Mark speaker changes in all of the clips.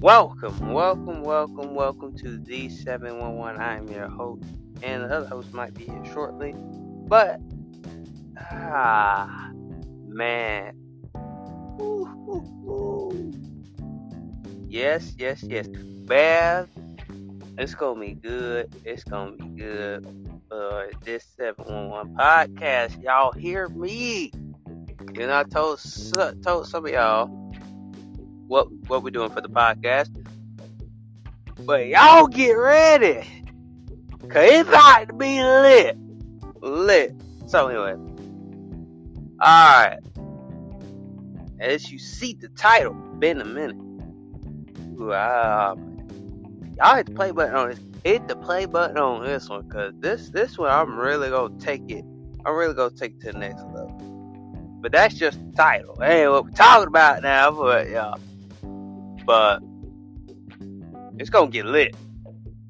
Speaker 1: Welcome, welcome, welcome, welcome to the 711. I am your host, and the other host might be here shortly. But, ah, man. Ooh, ooh, ooh. Yes, yes, yes. Man, it's gonna be good. It's gonna be good. Uh, this 711 podcast, y'all hear me? Know, I told told some of y'all what what we're doing for the podcast. But y'all get ready. Cause it's about to be lit. Lit. So anyway. Alright. As you see the title, been a minute. Um, y'all hit the play button on this. Hit the play button on this one, cause this this one I'm really gonna take it. I'm really gonna take it to the next level. But that's just the title. Ain't what we're talking about now, but y'all but it's gonna get lit.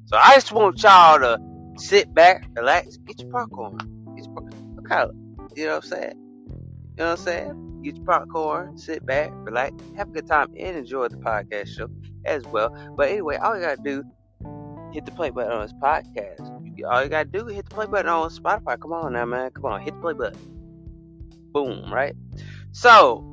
Speaker 1: So I just want y'all to sit back, relax, get your popcorn. Get your popcorn. Kind you know what I'm saying? You know what I'm saying? Get your popcorn, sit back, relax, have a good time, and enjoy the podcast show as well. But anyway, all you gotta do, hit the play button on this podcast. All you gotta do hit the play button on Spotify. Come on now, man. Come on, hit the play button. Boom, right? So,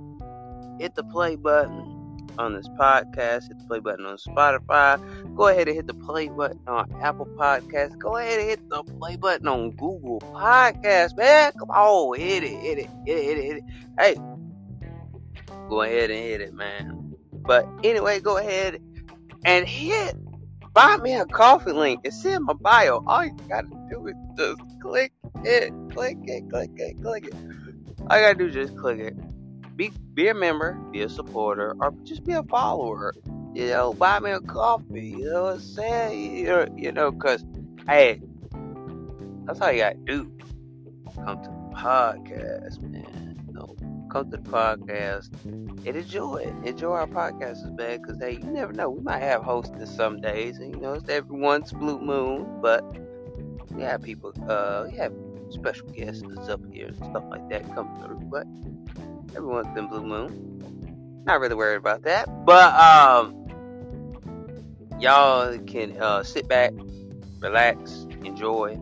Speaker 1: hit the play button on this podcast. Hit the play button on Spotify. Go ahead and hit the play button on Apple Podcasts. Go ahead and hit the play button on Google Podcasts, man. Come on, hit it, hit it, hit it, hit it, hit it. Hey, go ahead and hit it, man. But anyway, go ahead and hit buy me a coffee link. It's in my bio. All you gotta do is just click it, click it, click it, click it. All you gotta do is just click it be be a member, be a supporter, or just be a follower. You know, buy me a coffee. You know what I'm saying? You know, you know, cause hey, that's how you gotta do. Come to the podcast, man. You know, come to the podcast and enjoy it. Enjoy our podcasts, man. Cause hey, you never know. We might have hosting some days, and you know, it's every once blue moon, but we have people. Uh, we have special guests up here and stuff like that come through, but every once in blue moon. Not really worried about that. But um y'all can uh, sit back, relax, enjoy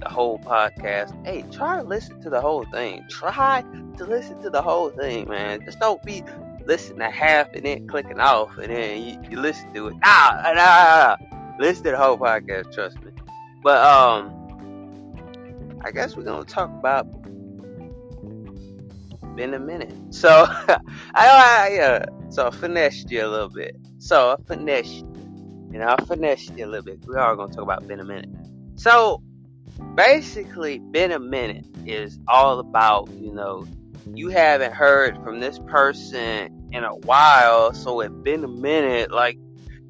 Speaker 1: the whole podcast. Hey, try to listen to the whole thing. Try to listen to the whole thing, man. Just don't be listening to half and then clicking off and then you, you listen to it. Nah, nah, nah, nah. Listen to the whole podcast, trust me. But um I guess we're gonna talk about been a minute. So I, I uh, so I finessed you a little bit. So I finessed you. You know, I finessed you a little bit. We are gonna talk about been a minute. So basically, been a minute is all about you know you haven't heard from this person in a while, so it's been a minute. Like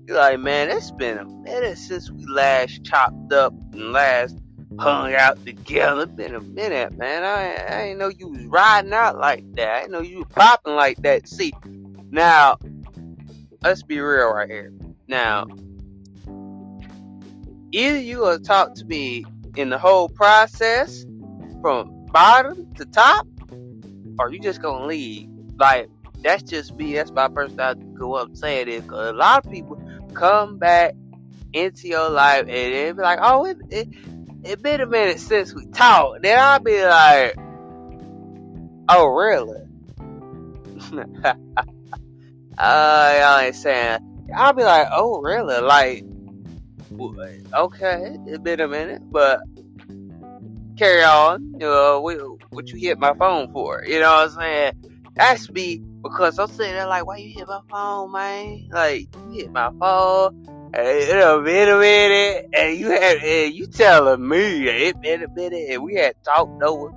Speaker 1: you're like, man, it's been a minute since we last chopped up and last hung mm. out together. Been a minute, man. I, I ain't know you was riding out like that. I didn't know you was popping like that. See, now, let's be real right here. Now, either you gonna talk to me in the whole process from bottom to top, or you just gonna leave. Like, that's just me. That's my personality. Go up saying it. Cause a lot of people come back into your life and they be like, oh, it, it, it been a minute since we talked. Then I'll be like, oh, really? uh, y'all ain't saying. I'll be like, oh, really? Like, okay, it's been a minute, but carry on. You know, what you hit my phone for? You know what I'm saying? That's me because I'm sitting there like, why you hit my phone, man? Like, you hit my phone it a been a minute, and you had, and you telling me it been a minute, and we had talked over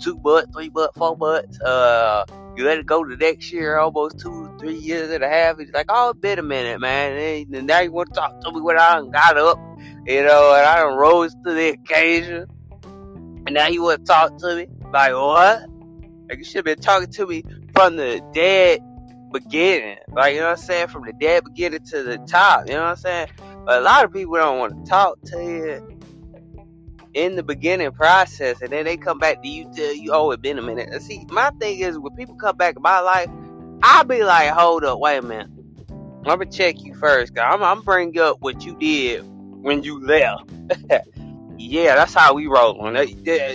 Speaker 1: two months, three months, four months. Uh, you let it go to next year, almost two, three years and a half. He's like, oh, it's been a minute, man. And now you want to talk to me when I got up, you know, and I done rose to the occasion. And now you want to talk to me? Like, what? Like, you should have been talking to me from the dead beginning. Like, you know what I'm saying? From the dead beginning to the top. You know what I'm saying? But a lot of people don't want to talk to you in the beginning process and then they come back to you tell you, oh, it been a minute. And see, my thing is when people come back in my life, I'll be like, hold up, wait a minute. I'm gonna check you first. Cause I'm, I'm bring up what you did when you left. yeah, that's how we roll.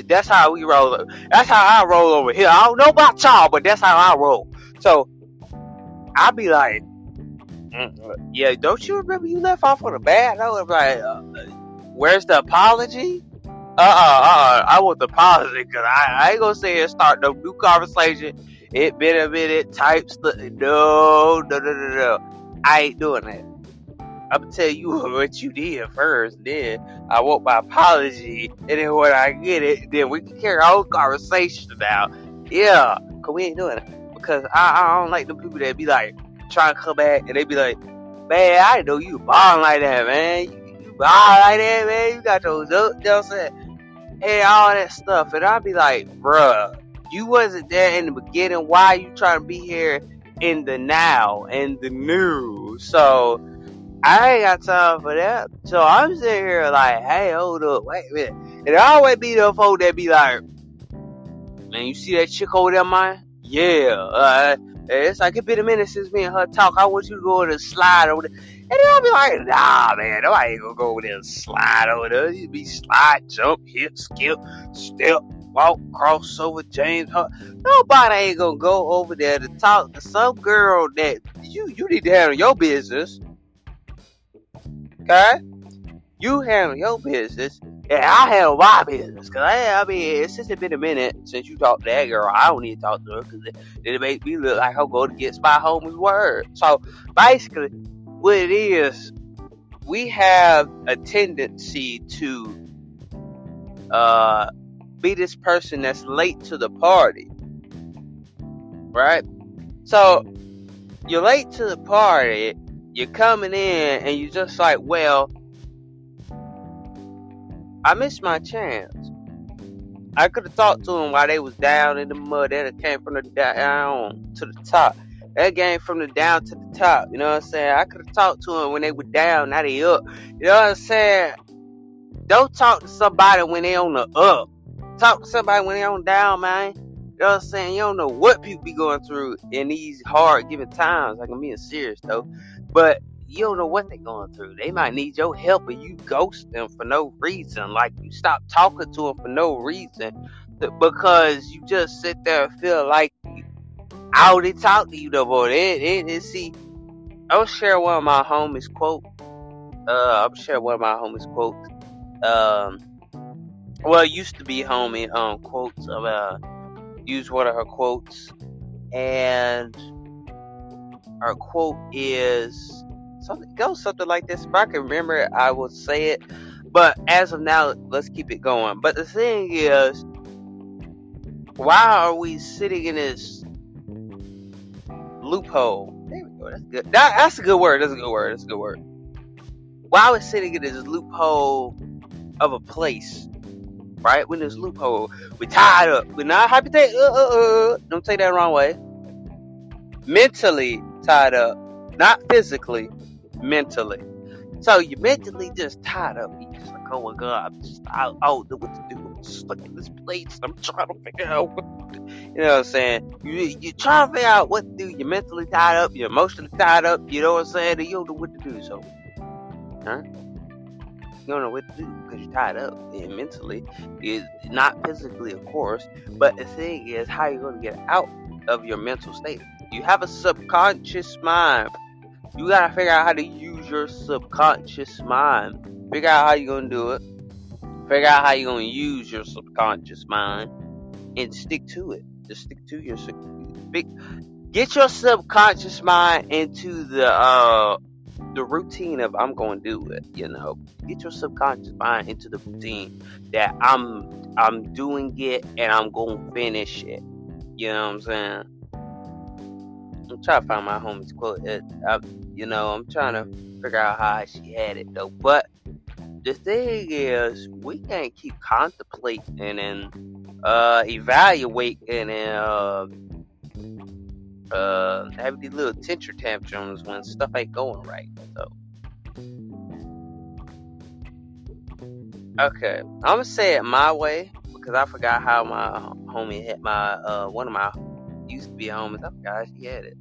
Speaker 1: That's how we roll. That's how I roll over here. I don't know about y'all, but that's how I roll. So I'll be like, mm, yeah, don't you remember you left off on a bad note? I'm Like, uh, where's the apology? Uh uh uh, I want the apology because I, I ain't gonna say and start no new conversation. It been a minute, type stuff. No, no, no, no, no. I ain't doing that. I'm gonna tell you what you did first, then I want my apology, and then when I get it, then we can carry our own conversation about. Yeah, cause we ain't doing it. Because I, I don't like the people that be like trying to come back and they be like, man, I know you balling like that, man. You, you ball like that, man. You got those up, you know what I'm saying? And all that stuff. And I'd be like, bruh, you wasn't there in the beginning. Why you trying to be here in the now and the new? So I ain't got time for that. So I'm sitting here like, hey, hold up, wait a minute. And I always be the folk that be like, man, you see that chick over there, man? Yeah. Uh, it's like it's been a minute since me and her talk. I want you to go over the slide over there. And I'll be like, nah, man, nobody ain't gonna go over there and slide over there. You be slide, jump, hit, skip, step, walk, cross over, James. Huh? Nobody ain't gonna go over there to talk to some girl that you you need to handle your business. Okay? You handle your business, and I handle my business. Cause I, I mean, it's just been a minute since you talked to that girl. I don't need to talk to her because it, it makes me look like I'm going to get my homie's word. So basically, what it is, we have a tendency to uh, be this person that's late to the party, right? So you're late to the party, you're coming in, and you're just like, well, I missed my chance. I could have talked to them while they was down in the mud. That came from the down to the top. That came from the down to the top. You know what I'm saying? I could have talked to them when they were down. Now they up. You know what I'm saying? Don't talk to somebody when they on the up. Talk to somebody when they on down, man. You know what I'm saying? You don't know what people be going through in these hard given times. Like I'm being serious though. But you don't know what they're going through. They might need your help and you ghost them for no reason. Like you stop talking to them for no reason because you just sit there and feel like I already talked to you no more. It, it, it, see, I'll share one of my homies quote. Uh, I'll share one of my homies quotes. Um, well, it used to be homie um quotes. Of, uh, use one of her quotes, and her quote is something goes something like this. If I can remember it, I will say it. But as of now, let's keep it going. But the thing is, why are we sitting in this loophole? There we go. That's good. That, that's a good word. That's a good word. That's a good word. Why are we sitting in this loophole of a place? Right? When this loophole, we're tied up. We're not hypothetical. Uh, uh, uh. Don't take that wrong way. Mentally tied up, not physically mentally. So you're mentally just tied up. You just like, oh my god, I'm just I, I don't know what to do. I'm stuck in this place. I'm trying to figure out what to do. You know what I'm saying? You you trying to figure out what to do. You're mentally tied up. You're emotionally tied up. You know what I'm saying? And you don't know what to do. So, huh? You don't know what to do because you're tied up and mentally. Is not physically, of course. But the thing is, how you going to get out of your mental state? You have a subconscious mind you gotta figure out how to use your subconscious mind. Figure out how you're gonna do it. Figure out how you're gonna use your subconscious mind and stick to it. Just stick to your get your subconscious mind into the uh the routine of I'm gonna do it, you know. Get your subconscious mind into the routine that I'm I'm doing it and I'm gonna finish it. You know what I'm saying? I'm trying to find my homie's quote. It, I, you know, I'm trying to figure out how she had it though. But the thing is, we can't keep contemplating and uh, evaluating and uh, uh, having these little tension tantrums when stuff ain't going right. So. Okay, I'm gonna say it my way because I forgot how my homie had my uh one of my used to be homies. I forgot she had it.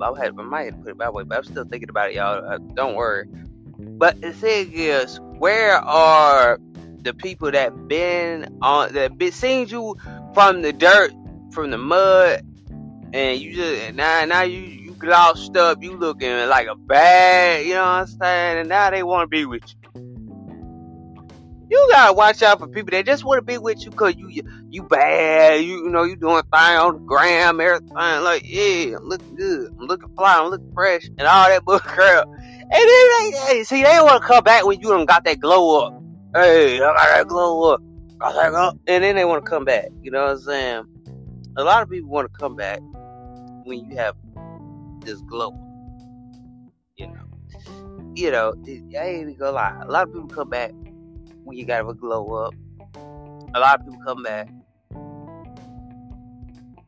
Speaker 1: I, had, I might have to put it that way, but I'm still thinking about it, y'all. Uh, don't worry. But the thing is, where are the people that been on that been seen you from the dirt, from the mud, and you just now now you you glossed up, you looking like a bad, you know what I'm saying? And now they want to be with you you gotta watch out for people that just want to be with you because you, you you bad. You, you know you doing fine on the gram, everything. Like yeah, I'm looking good. I'm looking fly. I'm looking fresh, and all that bull crap. And then they, hey, see, they want to come back when you don't got that glow up. Hey, I got that glow up. I oh. And then they want to come back. You know what I'm saying? A lot of people want to come back when you have this glow. You know, you know, I ain't gonna lie. A lot of people come back when you got a glow up. A lot of people come back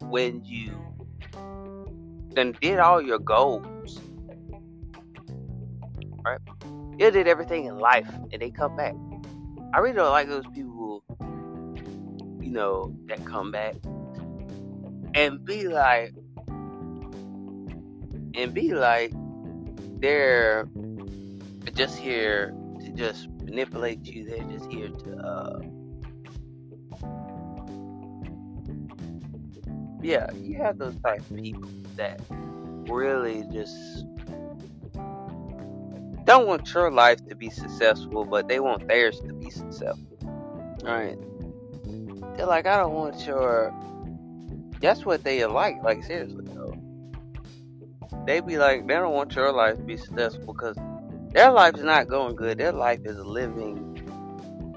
Speaker 1: when you then did all your goals. Right? You did everything in life and they come back. I really don't like those people, you know, that come back and be like, and be like, they're just here to just manipulate you. They're just here to, uh, yeah, you have those type of people that really just don't want your life to be successful, but they want theirs to be successful. Right? They're like, I don't want your. That's what they like. Like seriously, though. They be like, they don't want your life to be successful because their life is not going good. Their life is living,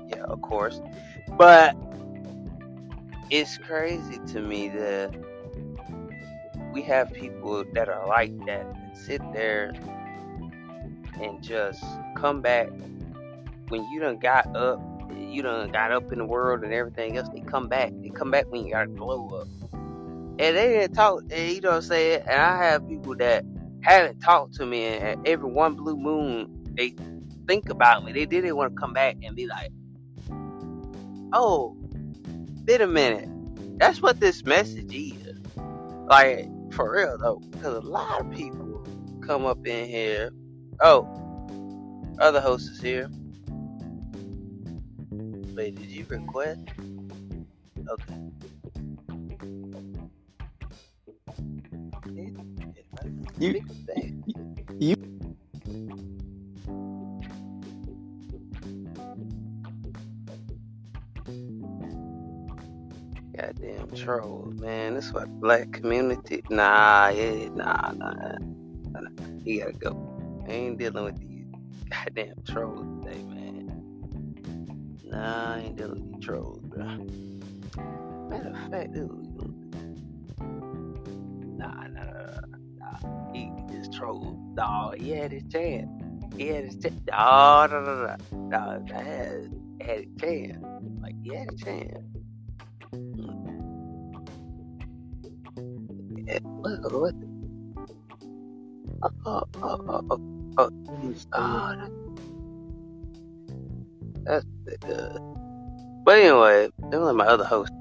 Speaker 1: yeah, of course. But it's crazy to me that we have people that are like that and sit there and just come back when you done got up, you done got up in the world and everything else. They come back. They come back when you got to glow up. And they didn't talk, and you know what I'm saying? And I have people that haven't talked to me, and every one blue moon, they think about me. They didn't want to come back and be like, "Oh, wait a minute, that's what this message is." Like for real though, because a lot of people come up in here. Oh, other host is here. Wait, did you request? Okay.
Speaker 2: You, you,
Speaker 1: Goddamn trolls, man. This is what black community. Nah, yeah, nah, nah, nah. You gotta go. I ain't dealing with these goddamn trolls today, man. Nah, I ain't dealing with these trolls, bro. Matter of fact, dude, nah, nah, nah, nah. Trolled. Dog, he had his chance. He had his chance. Oh, no, no, no. Dog, I had, had a chance. Like, he had a chance. Look, what? Oh, oh, oh, oh, oh, oh, that's good. Uh, but anyway, don't let my other host.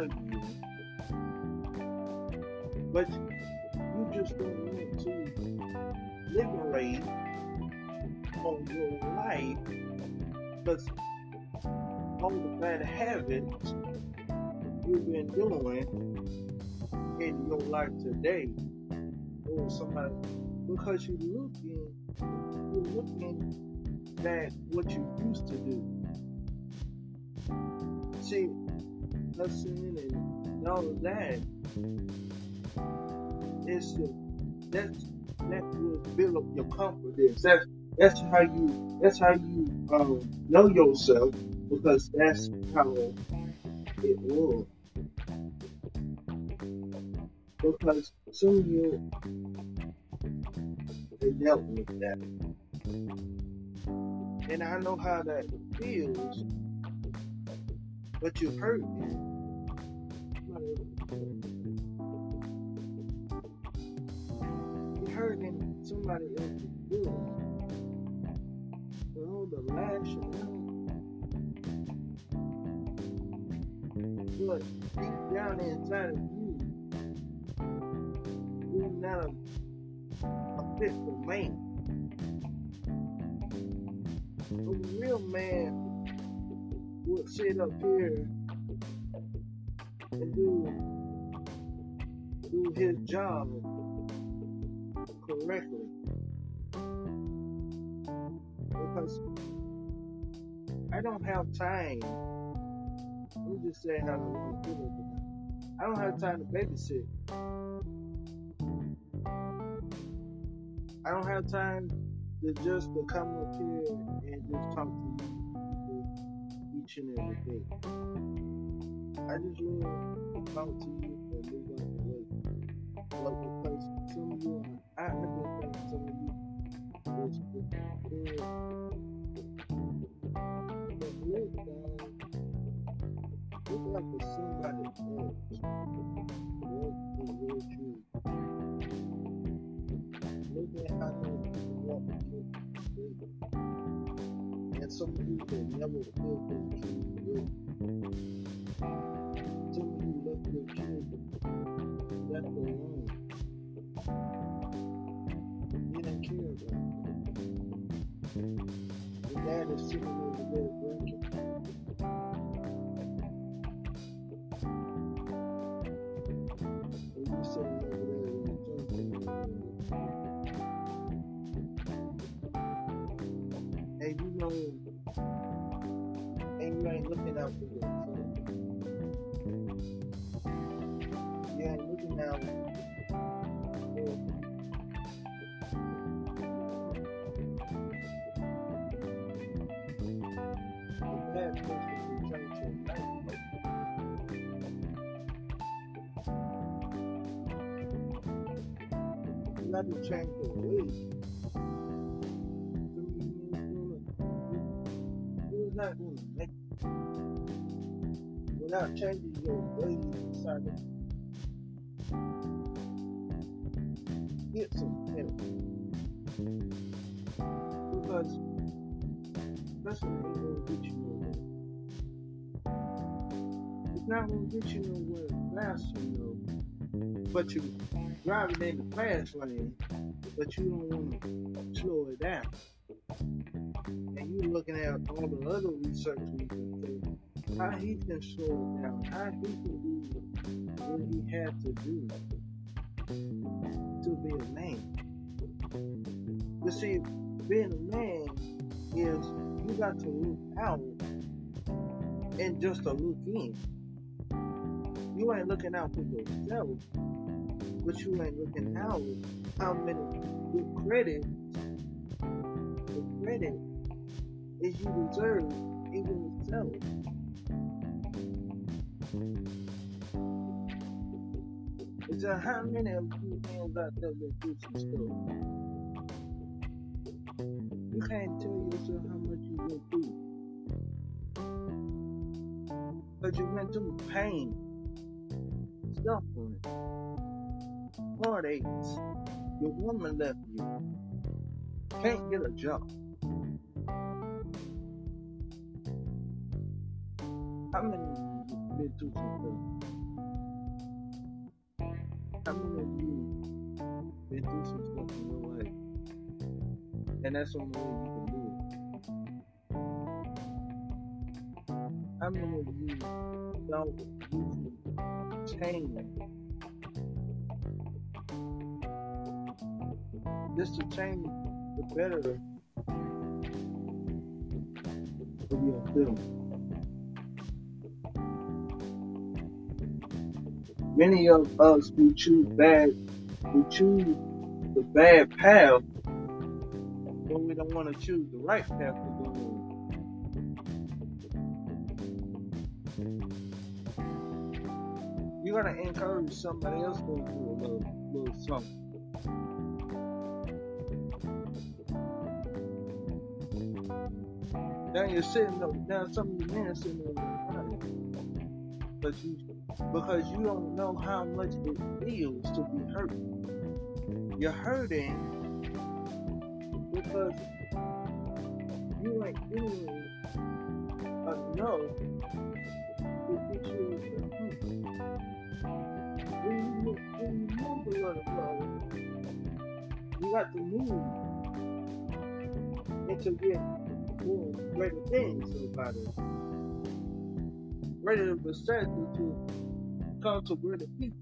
Speaker 2: Of you but you just don't want to liberate on your life because all the bad habits you've been doing in your life today or somebody because you're looking you're looking at what you used to do. See, listening and all of that is the that's that will build up your confidence. That's that's how you that's how you um, know yourself because that's how it was. Because some of you they dealt with that. And I know how that feels, but you hurt me. You're hurting somebody else's. The whole the out. But deep down inside of you, you're not a, a fit for man. A real man would sit up here and do do his job correctly. Because I don't have time. I'm just saying how it. I don't have time to babysit. I don't have time to just to come up here and just talk to you each and every day. I just want to talk to you and move out the way. Because some of you, I understand some of you is good. But look, guys, look like for somebody else. What is your will never feel the truth with. Some of you left your children left alone. You didn't care about them. Your dad is sitting over there You got to change your ways. You're not going to make it without changing your ways inside of get some help. Because that's what ain't gonna get you nowhere. It's not gonna get you nowhere fast enough. But you driving in the fast lane, but you don't want to slow it down. And you're looking at all the other research we can say, how he can slow it down, how he can do what he had to do to be a man. You see, being a man is you got to look out and just to look in. You ain't looking out for yourself, but you ain't looking out how many good credit, the credit is you deserve in yourself. It's a how many of you hands out there that do some stuff. You can't tell yourself how much you went through. But you went through pain, suffering, heartaches. Your woman left you. Can't get a job. How many of you been through some stuff? How many of been through some stuff in your life, and that's the only way you can do it. How many of you don't usually change just to change the better of your feelings? Many of us we choose bad we choose the bad path but we don't want to choose the right path to go. You're gonna encourage somebody else to through a little, little something. Now you're sitting up, now some of the men sitting there but you because you don't know how much it feels to be hurt. You're hurting because you ain't doing enough to get you. When you, when you move a little bro, you got to move and to more greater things about it. Greater percentage to come to greater people.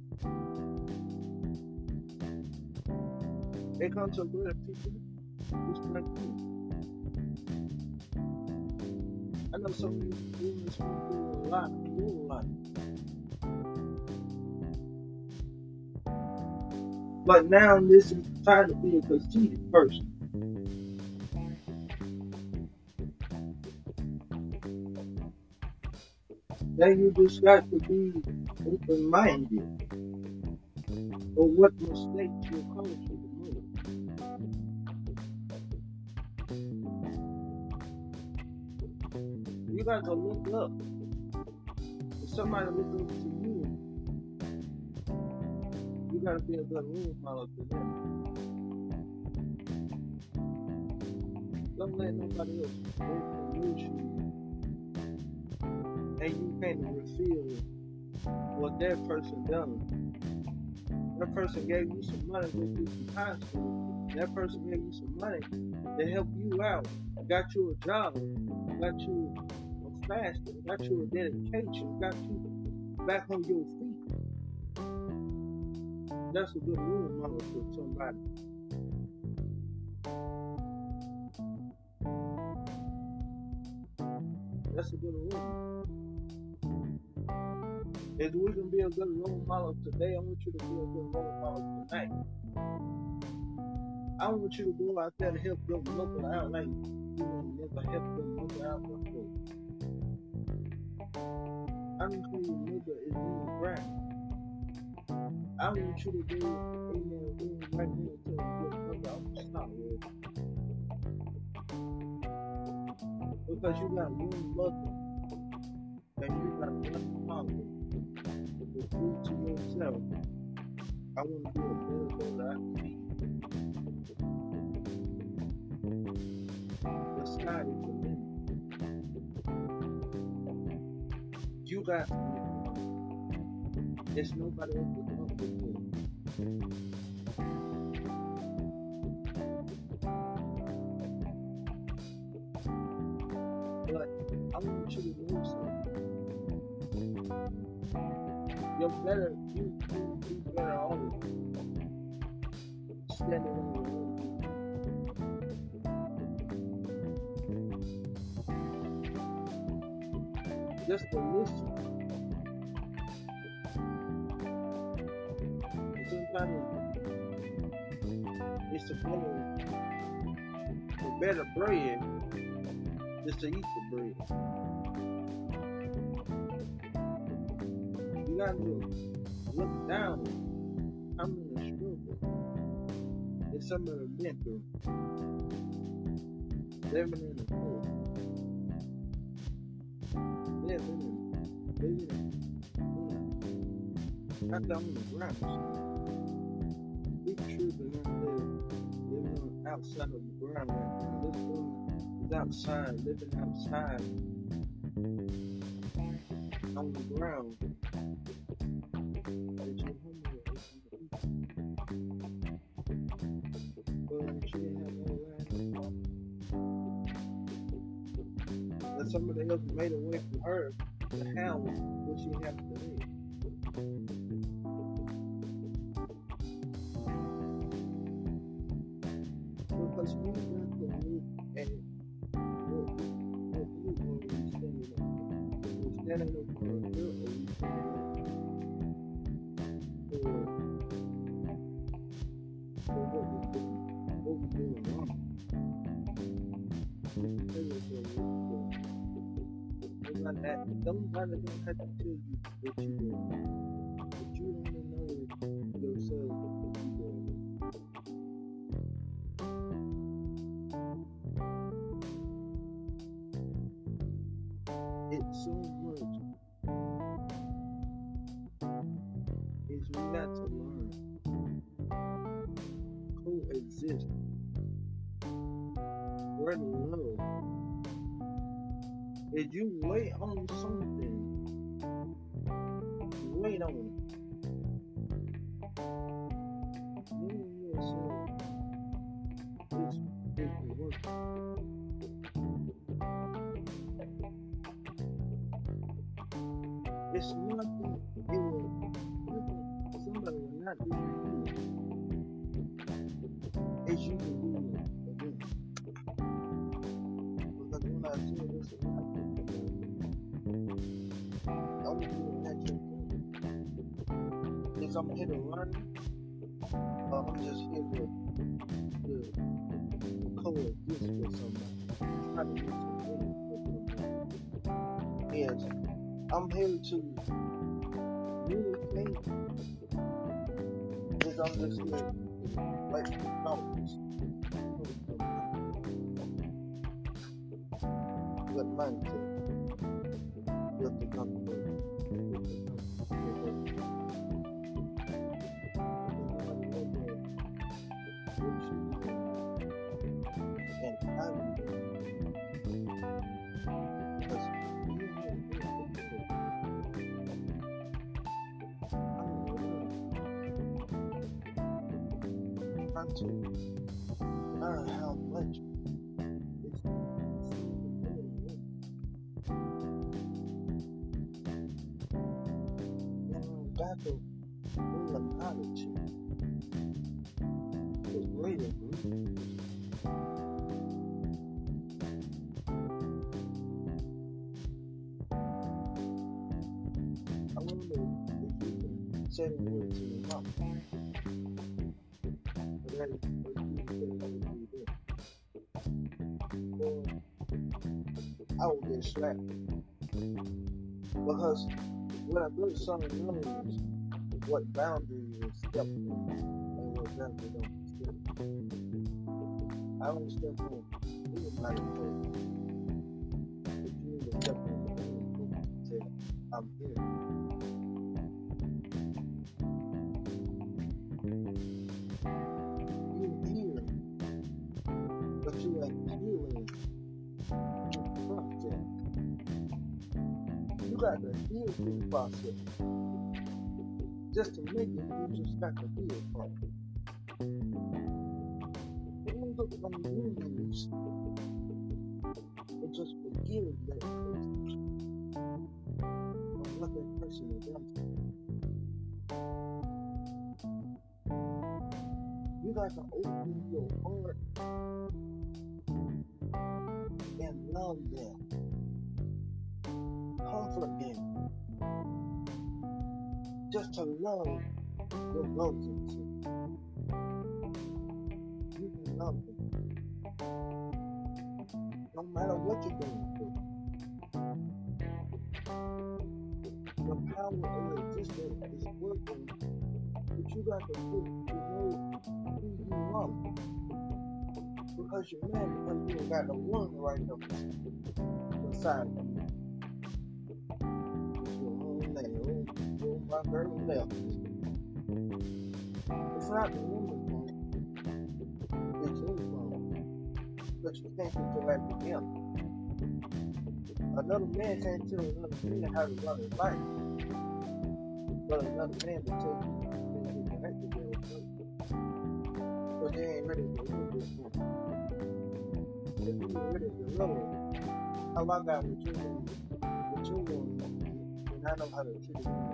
Speaker 2: They come to greater people who's. I know some of you doing this people a lot in your life. But now this is time to be a conceited person. Then you just got to be open minded of what mistakes you come to move. You got to look up. If somebody look up to you, you got to be a good role model to them. Don't let nobody else news you. And you can't reveal what that person done. That person gave you some money to do some high school. That person gave you some money to help you out. Got you a job. Got you a faster. Got you a dedication. Got you back on your feet. That's a good role model for somebody. That's a good role. If we can be a good role model today, I want you to be a good role model tonight. I want you to go out there to help your mother out like you will never help your mother out before. I mean, your mother in the ground. I want you to go in there room right now and tell your mother I'm gonna stop Because you got one mother and you got one father. But prove to yourself, I want to be a better brother I be. The sky is the limit. You got be There's nobody else to come with you. You're better, you, you, better always standing on your own. Just to listen. Sometimes it's a better, the better bread is to eat the bread. Got to look down how many struggles that some them been through. Living in the poor. Living in, living in, not down the ground. Big children out there living outside of the ground now. This woman is outside, living outside on the ground. Else made away from her, how would she have to live? Nobody don't have to tell you what you're. But you to know yourself. It's so much is we got to learn coexist. Where to love. If you wait on something, wait on Yes, I'm here to. Because I'm just here to let trying I slapped. Because what good son knows what boundary is stepped on and what boundary don't step. I don't step toes. But process. Just to make it, you just got to heal from Them, no matter what you're going through. The power of existence is working, but you got to put the know who you love. Because you're mad because you got no one right up beside you. It's my girl left. It's not the woman's But you can't interact with him. Another man can't tell another man how to run his life. But another man will tell you how to interact with him. But they ain't ready to live this one. If you're ready to love him, how I got what you what you and I know how to treat it.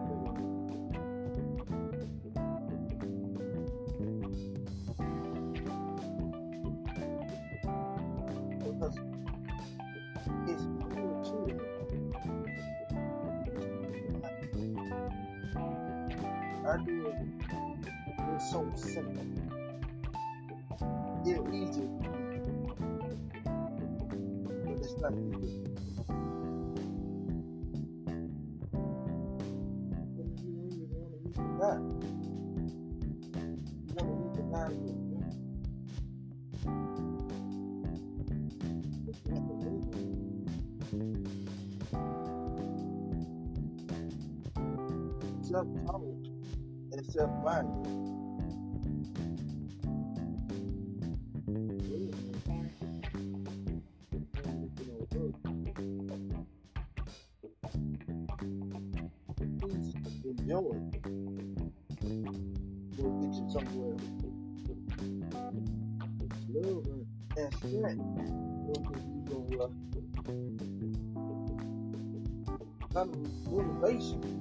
Speaker 2: Motivation. Motivation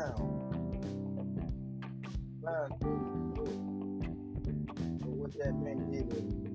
Speaker 2: now, five things to do what that man did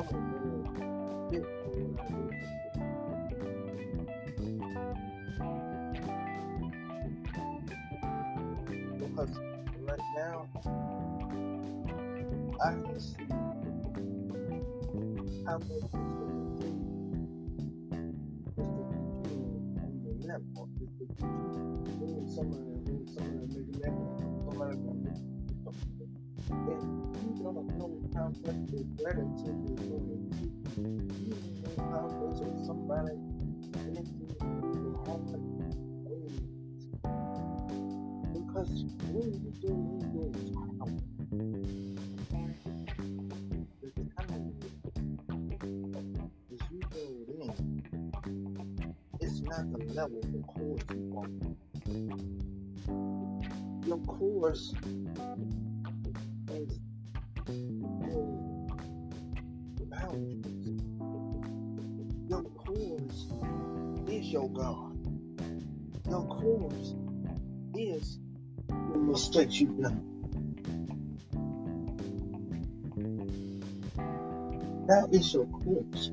Speaker 2: Because right now I can see how much to take just to you on the level. Just to keep you doing some of the doing some of the making that you don't know how much level the. Your course is your boundaries. Your course is your God. Your course is the mistakes you've done. That is your course.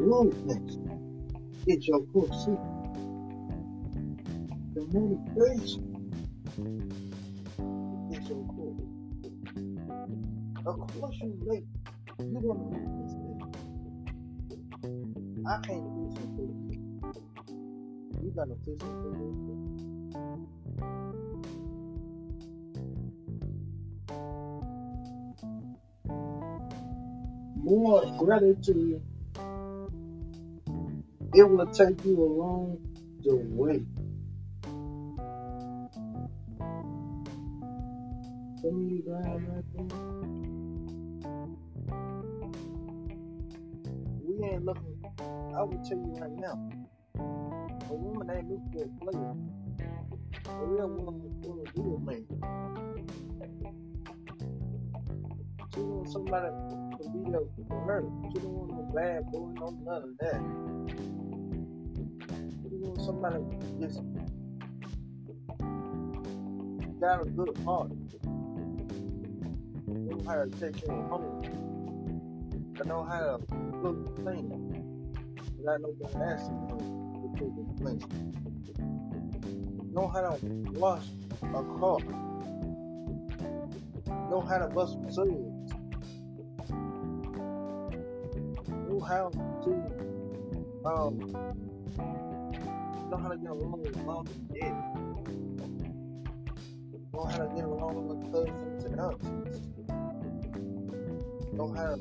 Speaker 2: Movement is your course communication is important. Of course, you make you want to make. I can't do. You gotta do. More gratitude, it will take you along the way. We ain't looking. I will tell you right now, a woman ain't looking for a player. A real woman is for a real man. She wants somebody to be there for her. She don't want no bad boy, no none of that. She wants somebody that's got a good heart, know how to take care of home, I know how to cook clean, without nobody asking them to and clean. Know how to wash a car. Know how to bust some. Know how to um know how to get along with mom and dad. Know how to get along with cousins and aunties. Know how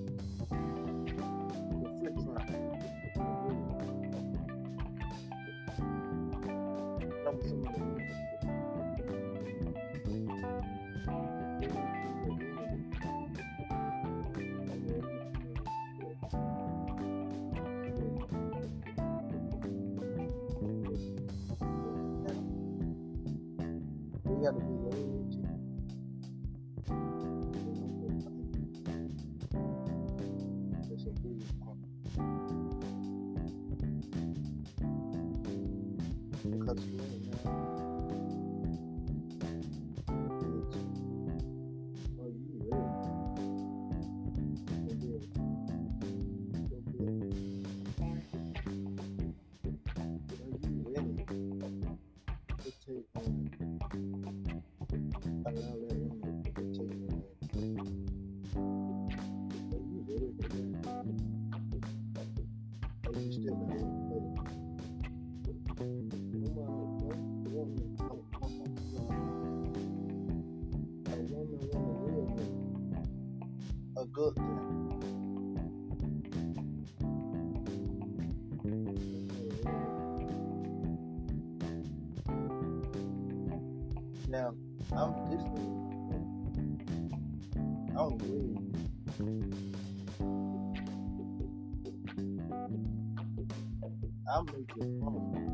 Speaker 2: Make it fun.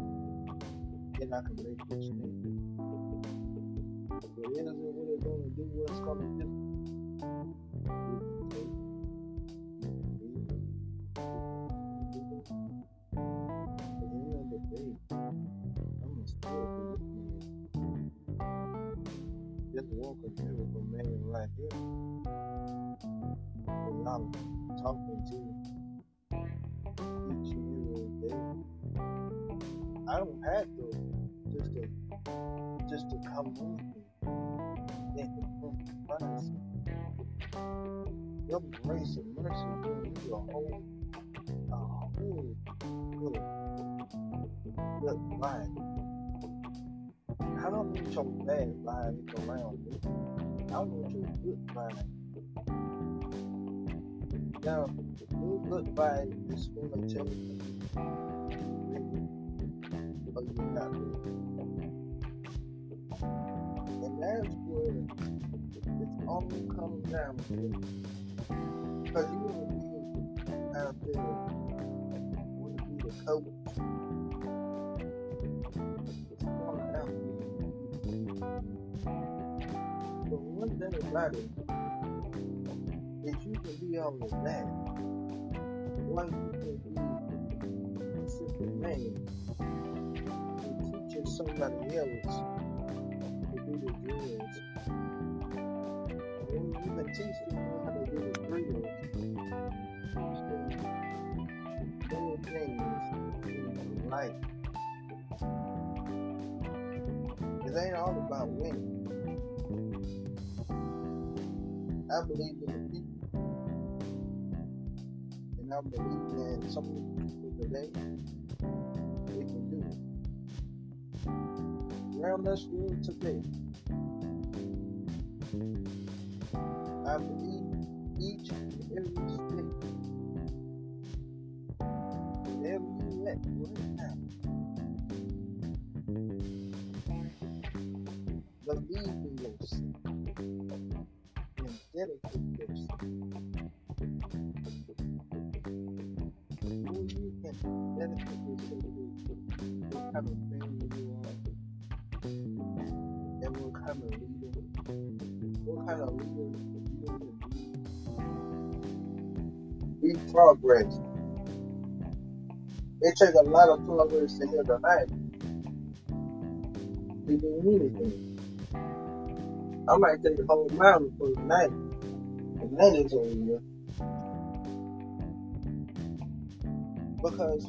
Speaker 2: Then I can make it good life. I don't want your bad life around me. I want your good vibe. Now, your good vibe is gonna tell you maybe or you're not ready. And that's where it's all coming down to. Because you want to be out there, want to be the coach. One it is you can be on of that. Like you can be a simple man and teaching somebody else to do the. And when you can teach I believe in the people, and I believe that some of the people today, they can do it. Around this world today, It takes a lot of progress to hear the night to do anything. I might take the whole mountain for the night. The night is over here. Because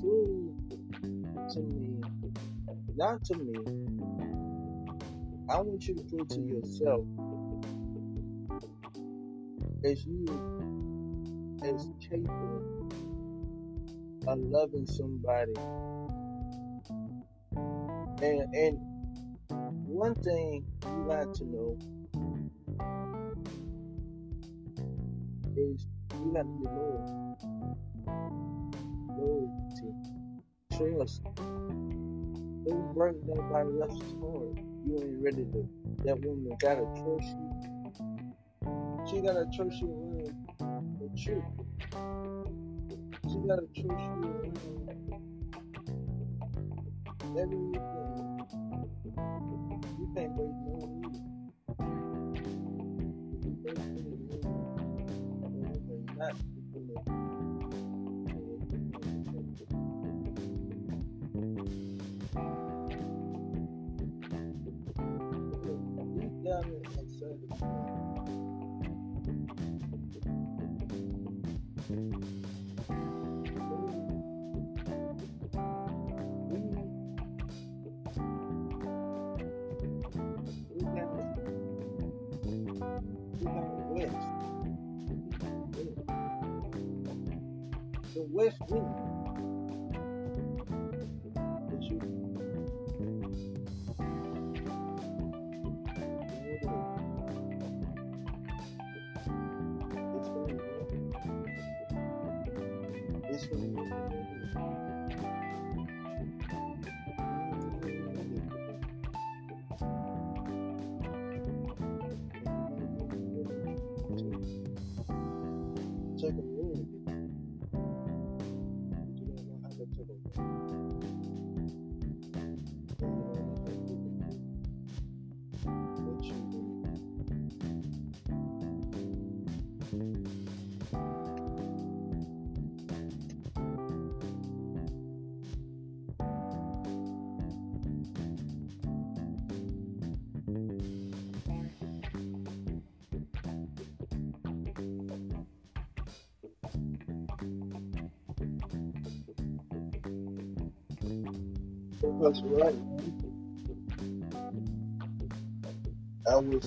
Speaker 2: to, to me, not to me, I want you to prove to yourself as you as capable loving somebody. And and one thing you got to know is you got to be loyal. Loyalty. Trust. Don't break nobody else's heart. You ain't ready to that woman gotta trust you. She gotta trust you around the truth. Gotta trust you around everything. You can't break no it's not Deep down West. The West Wind That's right. I will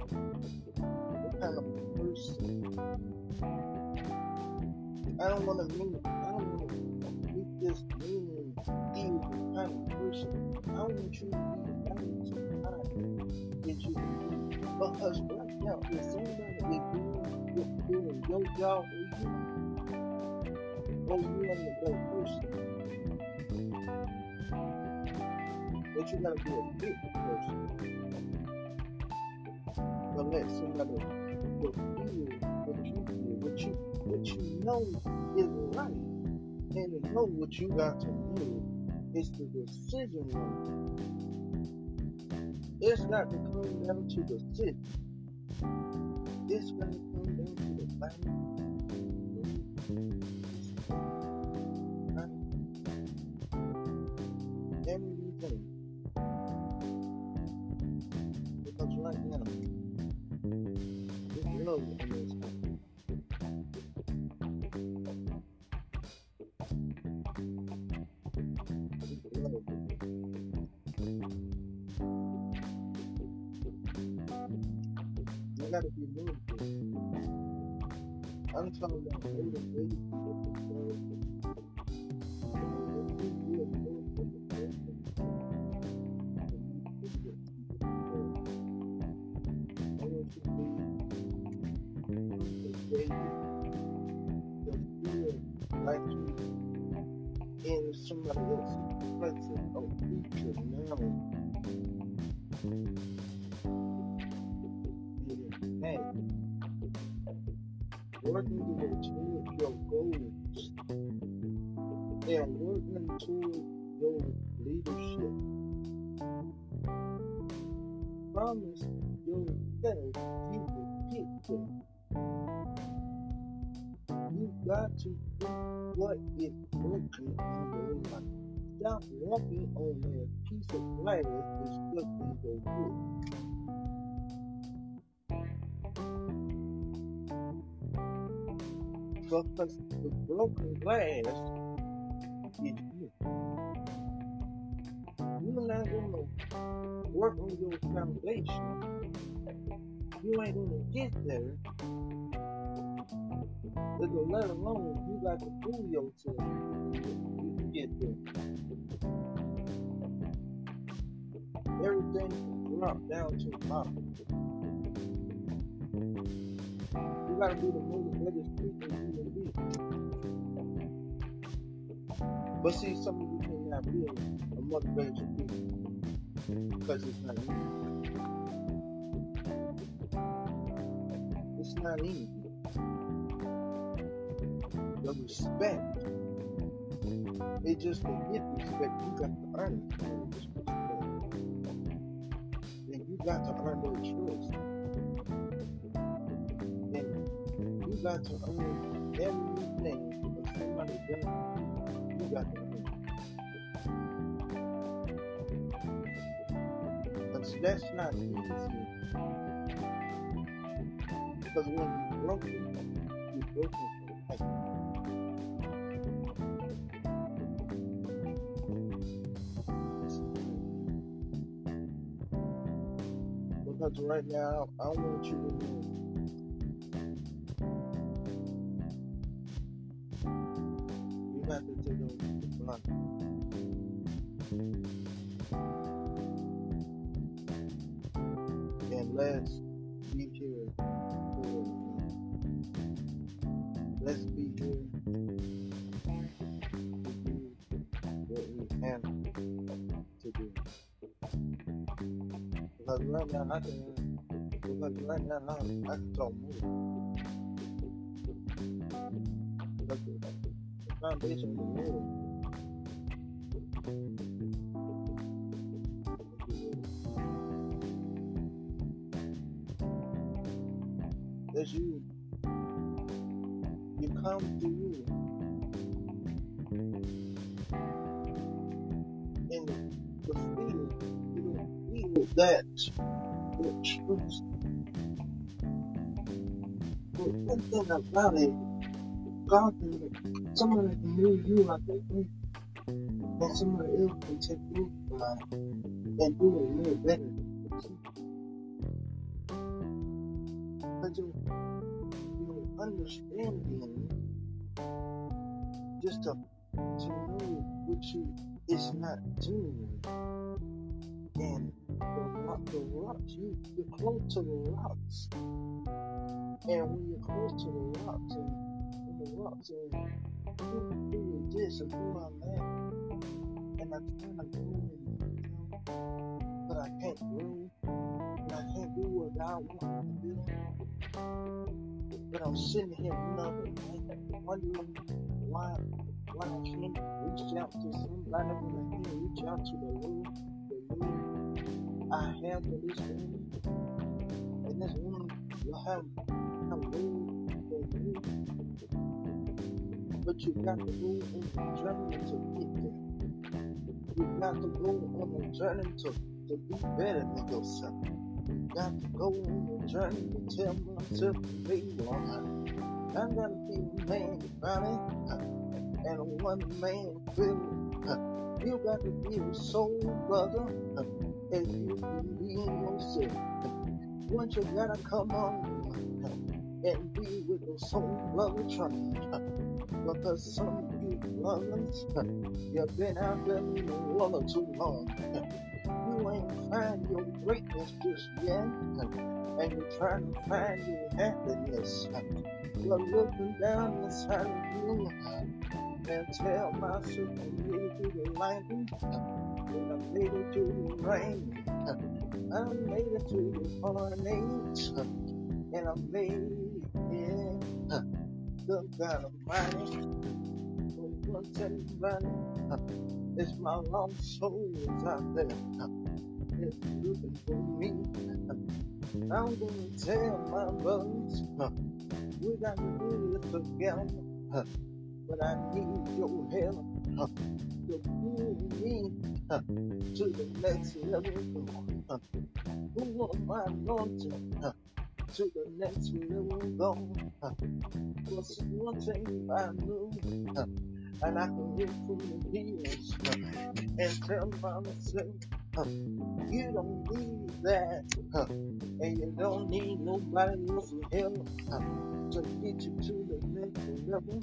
Speaker 2: of what kind of person. I don't want to meet. I don't want to meet this mean, evil kind of person. I want you to be the kind of that you. Because right now, if somebody is doing, doing your job for you, or you ain't a great person, but you gotta be a good person. Let somebody fulfill what you feel, what you what you know is right, and to know what you got to do is the decision one. It's got to come down to the city. It's to come down to the bank. To what is working in your life. Stop walking on that piece of glass that's stuck in your foot. Because the broken glass is you. You're not gonna work on your foundation. You ain't gonna get there. Let alone you got to fool yourself. You can get there. Everything can drop down to the bottom. You gotta be the motivated speaker you can be. But see, some of you cannot be a, motivated speaker because it's not easy. It's not easy. The respect, it just to get respect, you got to earn it. And you got to earn their trust. And you got to earn everything that somebody does. You got to earn it. But that's not easy. Because when you're broken for life. Because right now, I want you to know the foundation of the world you. You come to you. And the feel, you feel that, that trust. But one thing about it, God can, somebody can move you out that way, and somebody else can take you out and do it a little better. But your, your understanding, just to, to know what you is not genuine. And the the rocks, you, you're close to the rocks. And when you're close to the rocks and, and the rocks and who, is this and who I'm and I'm trying to grow and but I can't grow, and I can't do what God wants me to do. But I'm sitting here wondering, wondering why why I can't reach out to somebody I can't reach out to the Lord, the Lord I have for this woman, and this woman will have a word for you, but you got to go on the journey to get there. You got to go on the journey to, to be better than yourself. You got to go on the journey to tell myself, baby, I gotta be a man about it and a one man feeling. You got to be a soul brother if you believe in yourself. Once you gotta come on and be with the soul brother train. Because some brothers, you've been out in the water too long. You ain't find your greatness just yet, and you're trying to find your happiness. You're looking down inside of you and tell myself I made it through the lightning, and I made it through the rain, I made it through the heartaches, and I made it. Good God Almighty, one thing about it is my lost soul is out there. It's looking for me. I'm gonna tell my brothers, we got to do this together. But I need your help to pull me to the next level. Who want my anointing to the next level? Go. Was one thing I knew, and I can look from the hills and tell myself, you don't need that, and you don't need nobody else's help to get you to the next level.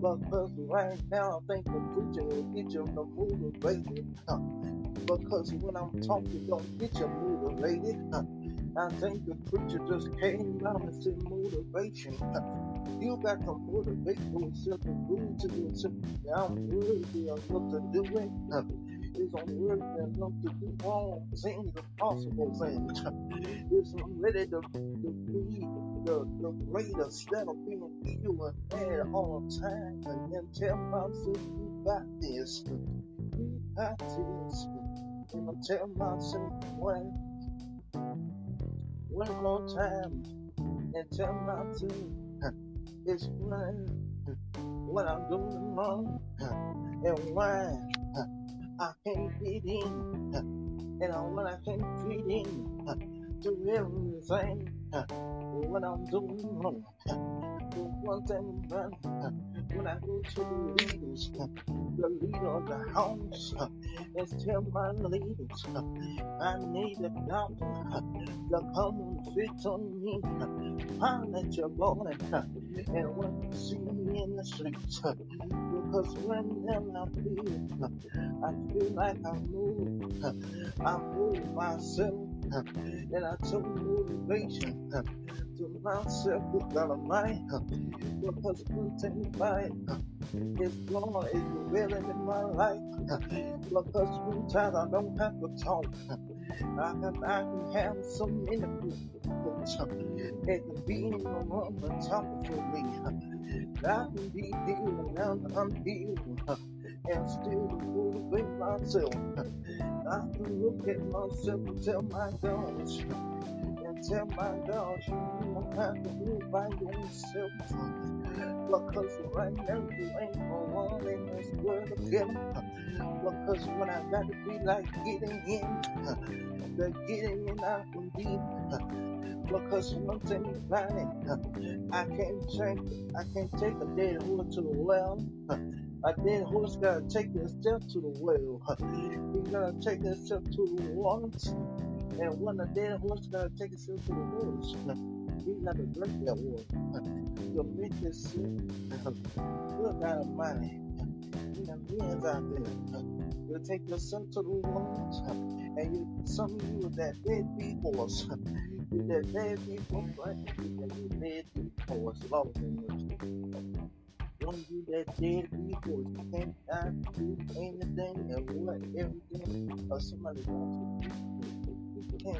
Speaker 2: Because right now I think the preacher will get you motivated. Uh, because when I'm talking, don't get you motivated. I think the preacher just came down and said motivation. You got to motivate yourself and prove to yourself that I'm worthy enough to do it. Uh, is I'm worthy enough to do all things, the possible things. I'm ready to, to be the, the greatest instead of being evil and all time and then tell myself you got this, you got this. And I tell myself one, one more time and tell my team it's one what I'm doing wrong and why I can't get in and when I can't fit in to everything what I'm doing wrong. One thing when I go to the leaders, the leader of the house, and tell my leaders, I need a doctor. To come and on me. Holler at your boy, and when you see me in the streets, because whenever I feel, I feel like I move, I move myself, and I took motivation to myself with God Almighty, because one thing about it, His law is revealing in my life, because sometimes I don't have to talk. I can, I can have so many people that can be in the room and talk for me. I can be healed and I'm healed and still motivate myself. I can look at myself and tell my and tell my gosh, you don't have to it by yourself. Because right now you ain't gonna want in this world of again. Because when I got to be like getting in, the getting in out from deep. Because one thing about it, I can't take I can't take a dead horse to the well. A dead horse gotta take itself to the well. He gotta take itself to the water. And when a dead horse gotta take itself to the woods, you gotta drink that water. You'll make this sick. Good out of money. You got millions out there. You'll take yourself to the woods. And you, some of you are that deadbeat horse. You that deadbeat horse, right? You that deadbeat horse. Lord, when you that deadbeat horse, you can't not do anything and what everything or somebody wants to this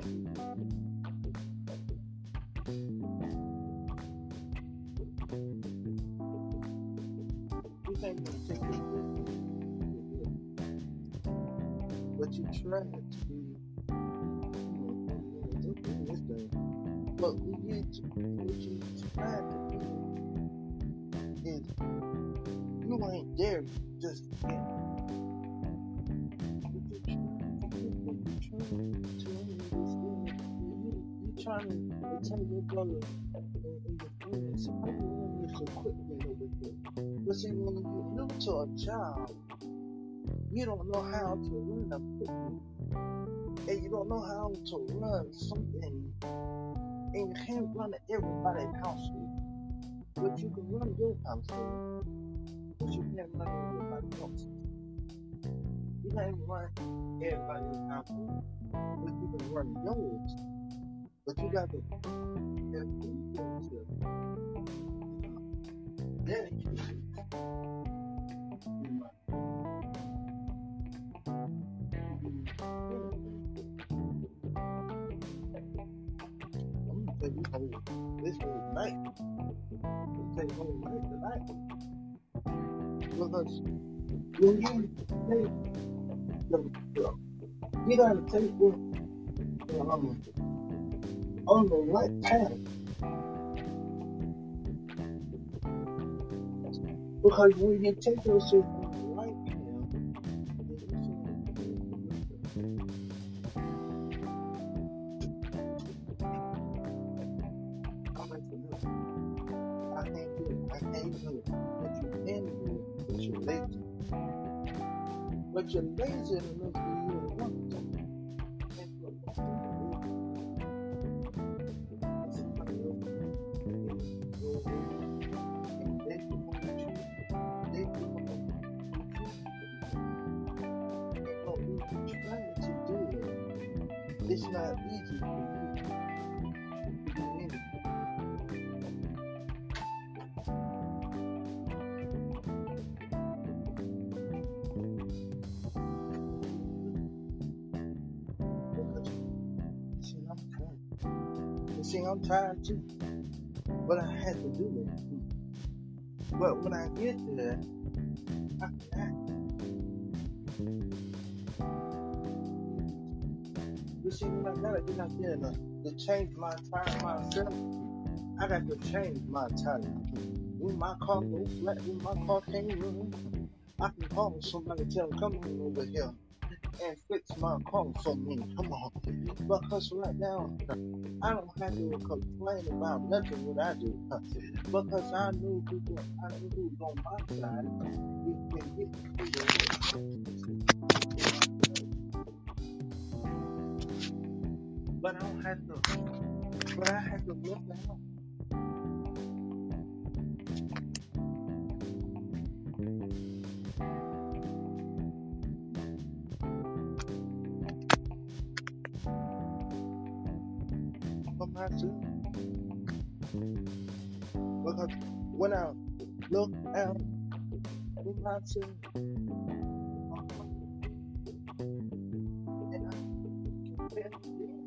Speaker 2: But you try to be. But what you, what you try to do is you ain't there, just get. Trying to tell your brother and, and your friends, I want this equipment over here. But see, when you're new to a job, you don't know how to run a equipment, and you don't know how to run something, and you can't run everybody's household. But you can run your household, but you can't run everybody else. You can't run everybody's household, but you can run yours. But you got to have take this whole this whole night. Take whole night tonight. Because when you take the, the you gotta take what um, on the right path. Because when you take yourself on the right path, I can't do it. I can't you can do it, but you're lazy. But you're lazy enough to But when I get there, I can act. You see, when I gotta get out there to, uh, to change my tire myself, I got to change my tire. When my car flat, when my car can't I can call somebody, tell them, come on over here and fix my car for me. Come on. Because right now, I don't have to complain about nothing what I do. Because I who go- I who's on my side. We can get. But I don't have to but I have to look out. When I look out for myself, and I compare to them,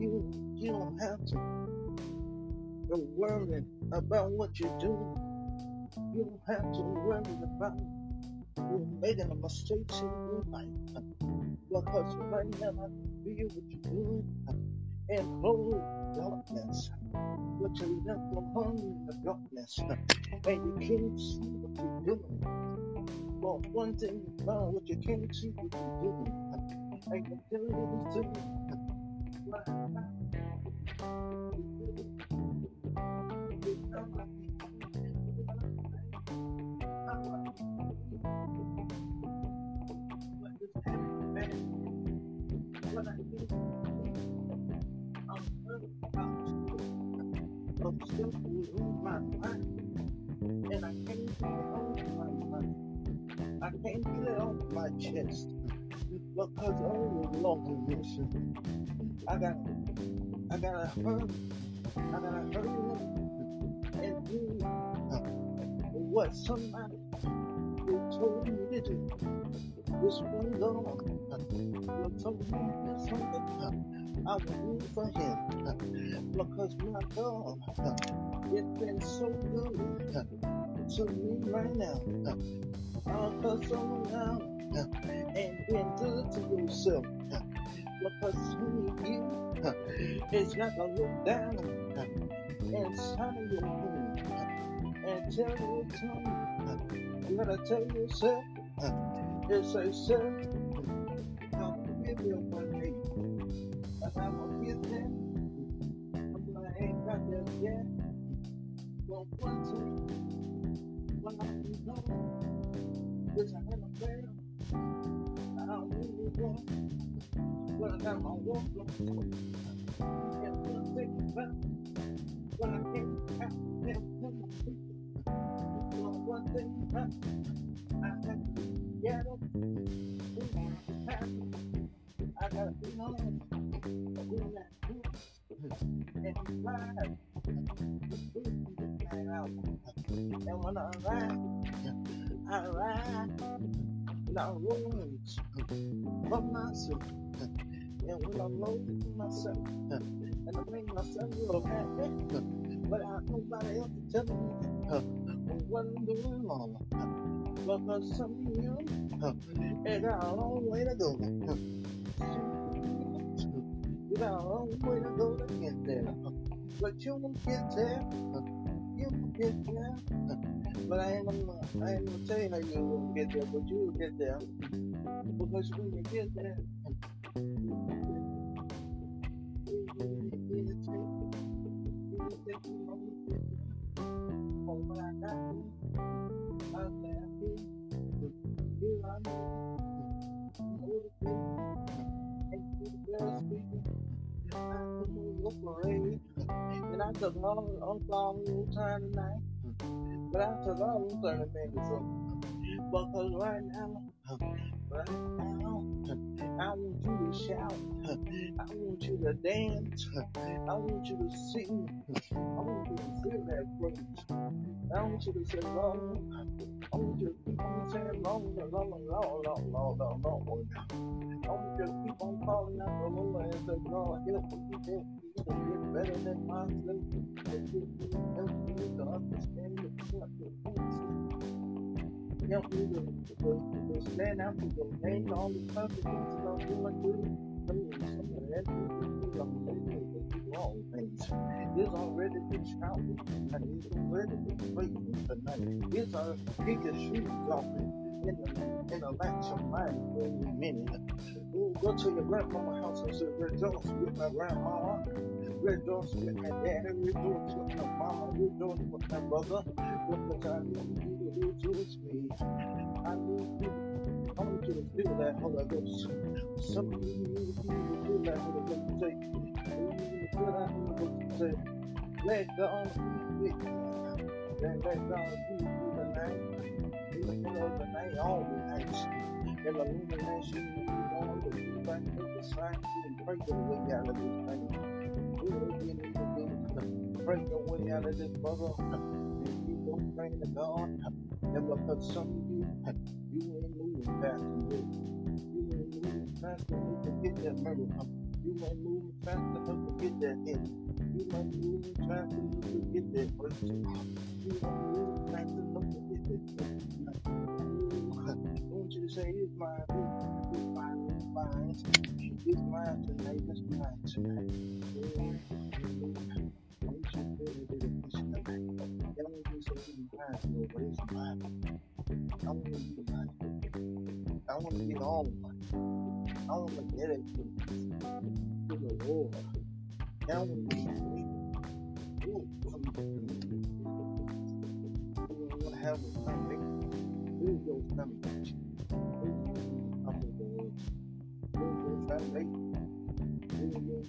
Speaker 2: you you don't have to to worry about what you do. You don't have to worry about you making a mistakes in your life. Because right now I feel what you're doing and cold darkness. But you left behind in the darkness, and you can't see what you're doing. But one thing you found, what you can't see what you're doing. Tell you this too. What I I'm still in my mind, and I can't get off my mind. I can't get it off my chest because all along listen. I got, I gotta hurry, I gotta hurry up and do what somebody told me to do which one Lord? Lord, something, something I will do for him because my God, it's been so good to me right now. All for so long and been good to yourself because who you it's not gonna look down inside of your home and tell you something. You gotta tell yourself uh, it's a self, I'll forgive you one day, and I will give them. I'm gonna ain't got there yet. But one thing, when I gone, is I have a prayer. I don't really want, when I got my walk on. And one thing about when I can't have my one thing about I have get it. I gotta be honest. I will not do it. And I'm blind. And when I arrive, I arrive without ruins for myself. And when I'm lonely for myself, and I make myself real happy, but I nobody else to tell me what I'm doing wrong. Because some of you, it got a long way to go. You got a long way to go to get there. But you will get there. You will get there. But I ain't gonna, I ain't gonna tell you how you will get there, but you will get there. Because when you get there, there. You will get there. I can parade. And I took all, all, all little time tonight. But I took all them 30 minutes up. Because right now, right now, I want you to shout. I want you to dance. I want you to sing. I want you to feel that praise. I want you to say, Lord, I want you to keep on saying, Lord, Lord, Lord, Lord, Lord, Lord, Lord. I want you to keep on calling out the Lord and say, Lord, help me, help me to get better than myself. Help me to understand the point of Help me to, to, to stand out to the name all the consequences I'm going through. I mean, some of that is wrong things. It's already been shouted tonight. It's already been praising tonight. It's kick your shoes off in, the in the latch of mine for a minute. Ooh, go to your grandmama's house and say, rejoice with my grandmama. Rejoice with my daddy, rejoice with my mama, rejoice with my brother, because I need you to me. I need you. I want you to feel that Holy Ghost. Some of you need to feel that Holy Ghost. Say, you need to feel that Holy Ghost. Say, let God be with you. Let, let God be with you tonight. In the middle of the night, all the nights. In the illumination, you want to be back with the sign way out of this thing. You need to pray your way out of this brother. And keep on because some of you, you ain't moving fast enough. You ain't moving fast enough to get that miracle. You ain't moving fast enough to get that healing. You ain't moving fast enough to get that breakthrough. You ain't moving fast enough to get that. I want you to say, "It's mine, it's mine, it's mine." His mind tonight, his mind tonight. I you to feel a of peace tonight. I want you You have a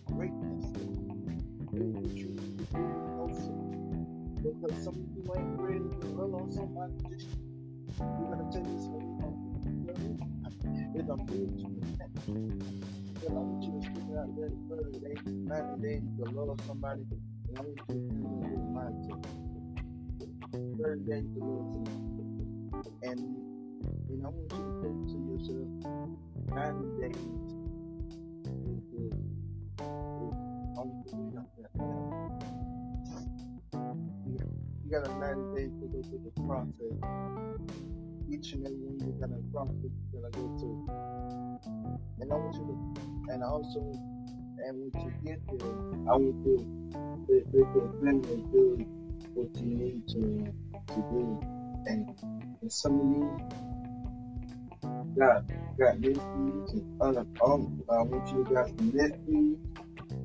Speaker 2: greatness. You to also. Because some you ain't ready to run on somebody just you gotta take this it's a huge But I want you to stick out there 30 days, 90 days to love somebody. And I want you to do it with mindset. 30 days to love. And, I want you to think to yourself, 90 days. You got a 90 days to go through the process each and every one you're gonna process, you're gonna go through. And I want you to, and also, and when you get there, I want you to make your family do what you need to to do. And, and some of you got got nephews and other um, I want you to got some nephews,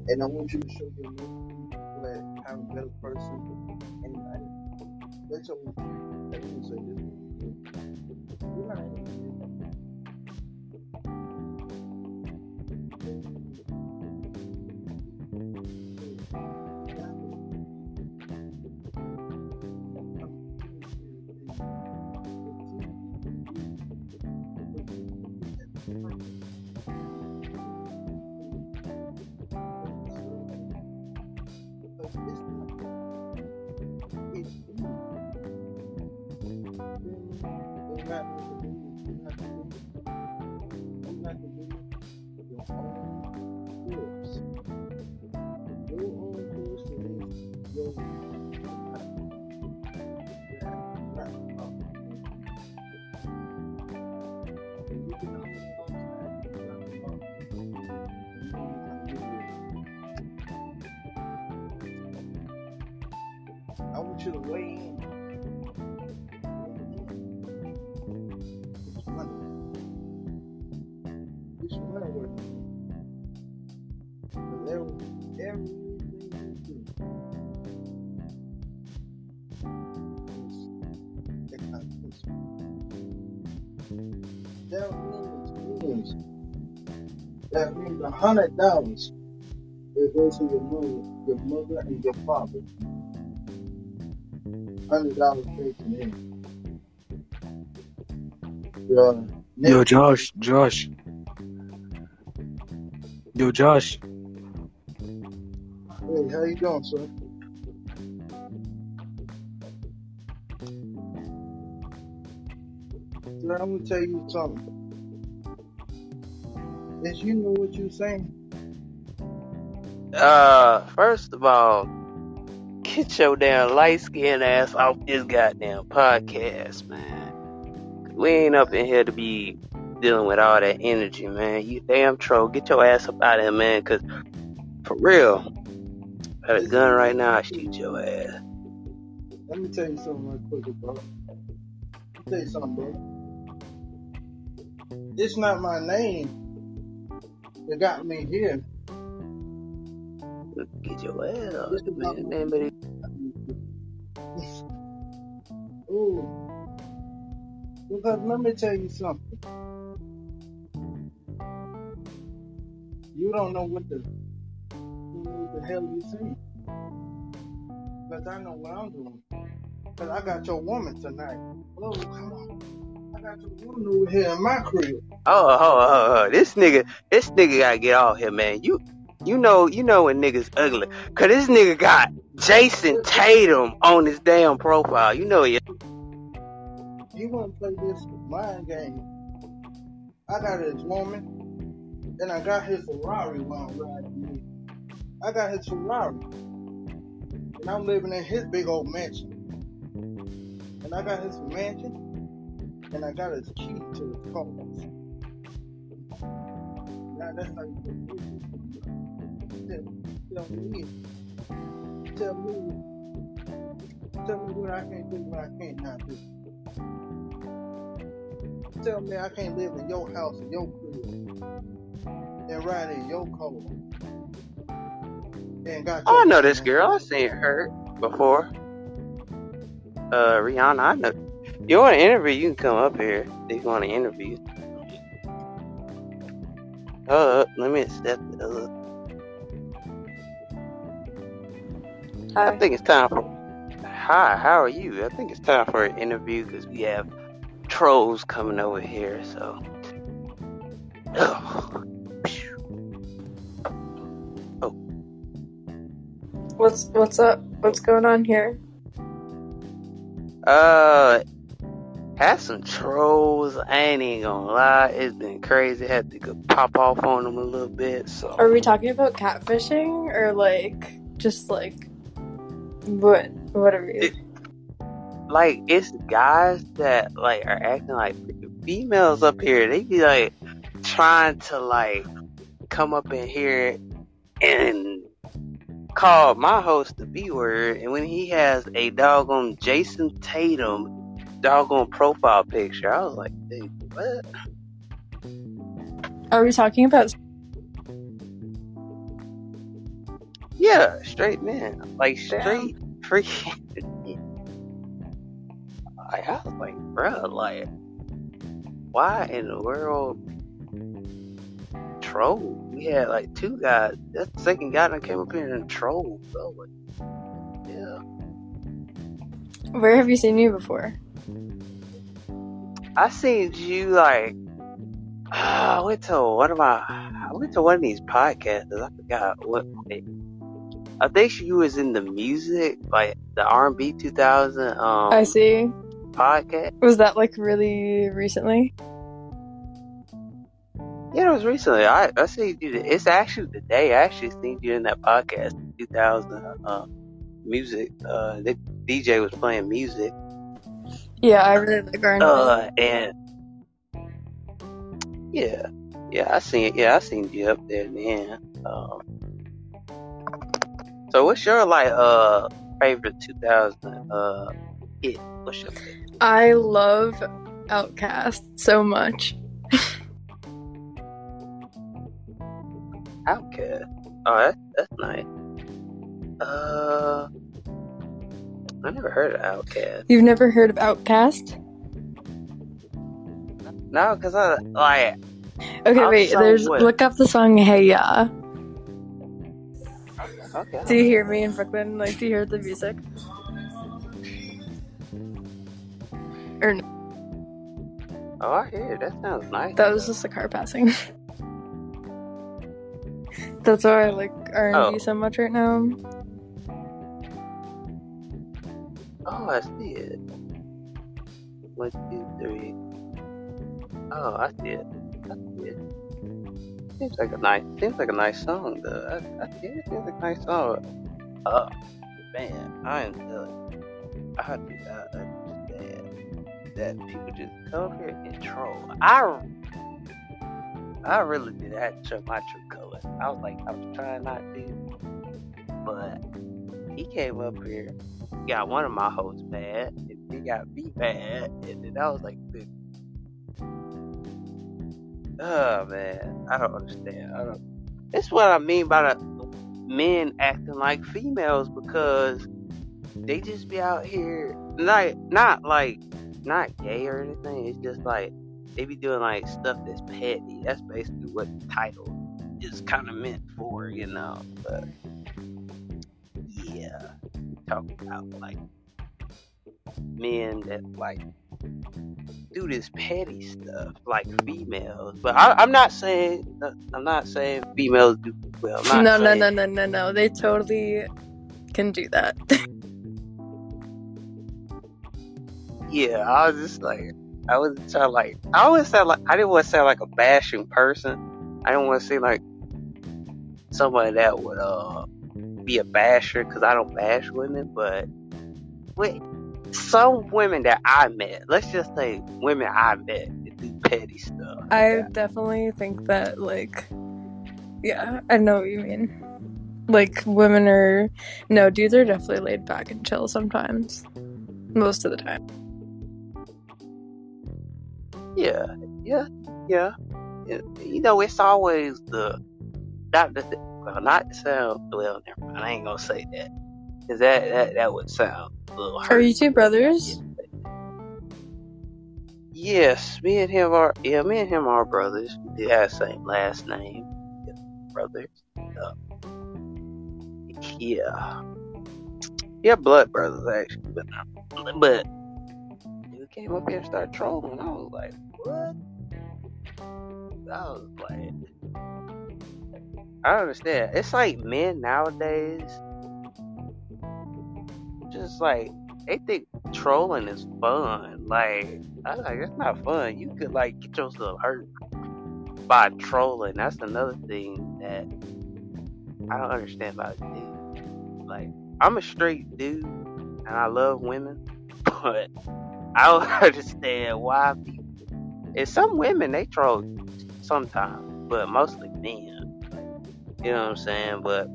Speaker 2: and I want you to show your nephews that I'm a better person. And I, let your let me say this. I that means a hundred dollars. It goes to your mother, your mother and your father. Hundred dollars paid to them. Your
Speaker 3: Yo, Josh, Josh, yo, Josh.
Speaker 2: hey, how you doing, sir? Sir, I'm gonna tell you something. Is you know what you're saying?
Speaker 1: Uh, first of all, get your damn light skinned ass off this goddamn podcast, man. We ain't up in here to be dealing with all that energy, man. You damn troll. Get your ass up out of here, man, cause for real, I got a gun right now, I shoot your ass.
Speaker 2: let me tell you something real quick, bro. Let me tell you something, bro. It's not my name that got me here.
Speaker 1: Get your ass
Speaker 2: about
Speaker 1: man. Name it.
Speaker 2: Ooh, because let me tell you something. You don't know what the, what the hell you saying. Because I know what I'm doing. Because I got your woman tonight. Oh, come on. I got your woman over here in my crib.
Speaker 1: Oh, oh, oh, oh, oh, this nigga, this nigga gotta get off here, man. You, you know, you know when niggas ugly, cause this nigga got
Speaker 2: Jayson
Speaker 1: Tatum on his damn profile. You know he.
Speaker 2: you want to play this mind game. I got his woman, and I got his Ferrari while I'm riding in. I got his Ferrari, and I'm living in his big old mansion. And I got his mansion, and I got his key to his car. that's how you get tell, tell me, tell me, tell me what I can't do, what I can't not do. Tell me I can't live in your house, in your crib, and ride in your car, and got
Speaker 1: Oh, I know this girl. I've seen her before. Uh, Rihanna. I know. You want to interview? You can come up here if you want to interview. Uh, let me accept it. Uh, I think it's time for. Hi, how are you? I think it's time for an interview because we have trolls coming over here. So. Ugh.
Speaker 4: What's what's up? What's going on here?
Speaker 1: Uh, had some trolls. I ain't even gonna lie, it's been crazy. Had to go pop off on them a little bit. So
Speaker 4: Are we talking about catfishing or like just like what whatever you
Speaker 1: It- like it's guys that like are acting like females up here. They be like trying to like come up in here and call my host the B word, and when he has a dog on Jayson Tatum doggone profile picture, I was like, dude, what?
Speaker 4: Are we talking about
Speaker 1: Yeah, straight man, like
Speaker 4: Damn.
Speaker 1: straight freaking. Like, I was like, bruh, like, why in the world troll? We had like two guys. That's the second guy that came up here and trolled. So, like, yeah,
Speaker 4: where have you seen you before?
Speaker 1: I seen you like. I went to one of my. I went to one of these podcasts. I forgot what. I think you was in the music, like the R and B 2000 um
Speaker 4: I see.
Speaker 1: podcast.
Speaker 4: Was that like really recently?
Speaker 1: Yeah, it was recently. I I seen you. It's actually the day I actually seen you in that podcast, 2000 uh, music. Uh, the DJ was playing music.
Speaker 4: Yeah, I really like R&B.
Speaker 1: Uh, and yeah, yeah, I seen yeah, I seen you up there then. Um, so what's your like uh favorite 2000 uh hit? What's your favorite?
Speaker 4: I love OutKast so much.
Speaker 1: OutKast. Oh, that's that's nice. Uh, I never heard of OutKast.
Speaker 4: You've never heard of OutKast?
Speaker 1: No, cause I like
Speaker 4: Okay,
Speaker 1: I'm
Speaker 4: wait.
Speaker 1: so
Speaker 4: There's
Speaker 1: with-
Speaker 4: look up the song Hey Ya.
Speaker 1: okay.
Speaker 4: Do you hear me in Brooklyn? Like, do you hear the music? Or no?
Speaker 1: Oh, I hear it. That sounds nice.
Speaker 4: That was just a car passing. That's why I like R and
Speaker 1: Oh.
Speaker 4: So much right now.
Speaker 1: Oh, I see it. One, two, three. Oh, I see it. I see it. Seems like a nice. Seems like a nice song, though. I, I see it. Seems like a nice song. Oh, man, I am telling I do not understand that people just come here and troll. I, I really did have to show my true colors. I was like, I was trying not to, but he came up here got one of my hosts mad, and he got me mad, and then I was like, dude. Oh man, I don't understand. I don't. That's what I mean by the men acting like females because they just be out here, like not like not gay or anything. It's just like they be doing like stuff that's petty. That's basically what the title is kind of meant for, you know. But yeah, talking about like men that like do this petty stuff like females. But I, I'm not saying I'm not saying females do well.
Speaker 4: No, no,
Speaker 1: saying-
Speaker 4: no, no, no, no. They totally can do that.
Speaker 1: Yeah, I was just like I was trying like I always sound like I didn't want to sound like a bashing person. I didn't want to seem like somebody that would uh be a basher because I don't bash women, but wait, some women that I met, let's just say women I met that do petty stuff.
Speaker 4: I definitely think that like Yeah, I know what you mean. Like women are no, dudes are definitely laid back and chill sometimes. Most of the time.
Speaker 1: Yeah, yeah, yeah. You know, it's always the not the well, not sound well. Never mind. I ain't gonna say that because that, that that would sound a little. Hurt.
Speaker 4: Are you two brothers?
Speaker 1: Yes, me and him are. Yeah, me and him are brothers. We have the same last name. Yeah, brothers. Uh, yeah, yeah, blood brothers actually. But but he came up here and started trolling. I was like, what? I was like, I don't understand. It's like men nowadays, just like they think trolling is fun. Like I like, it's not fun. You could like get yourself hurt by trolling. That's another thing that I don't understand about dudes. Like I'm a straight dude and I love women, but I don't understand why people. And some women they troll sometimes, but mostly men. You know what I'm saying? But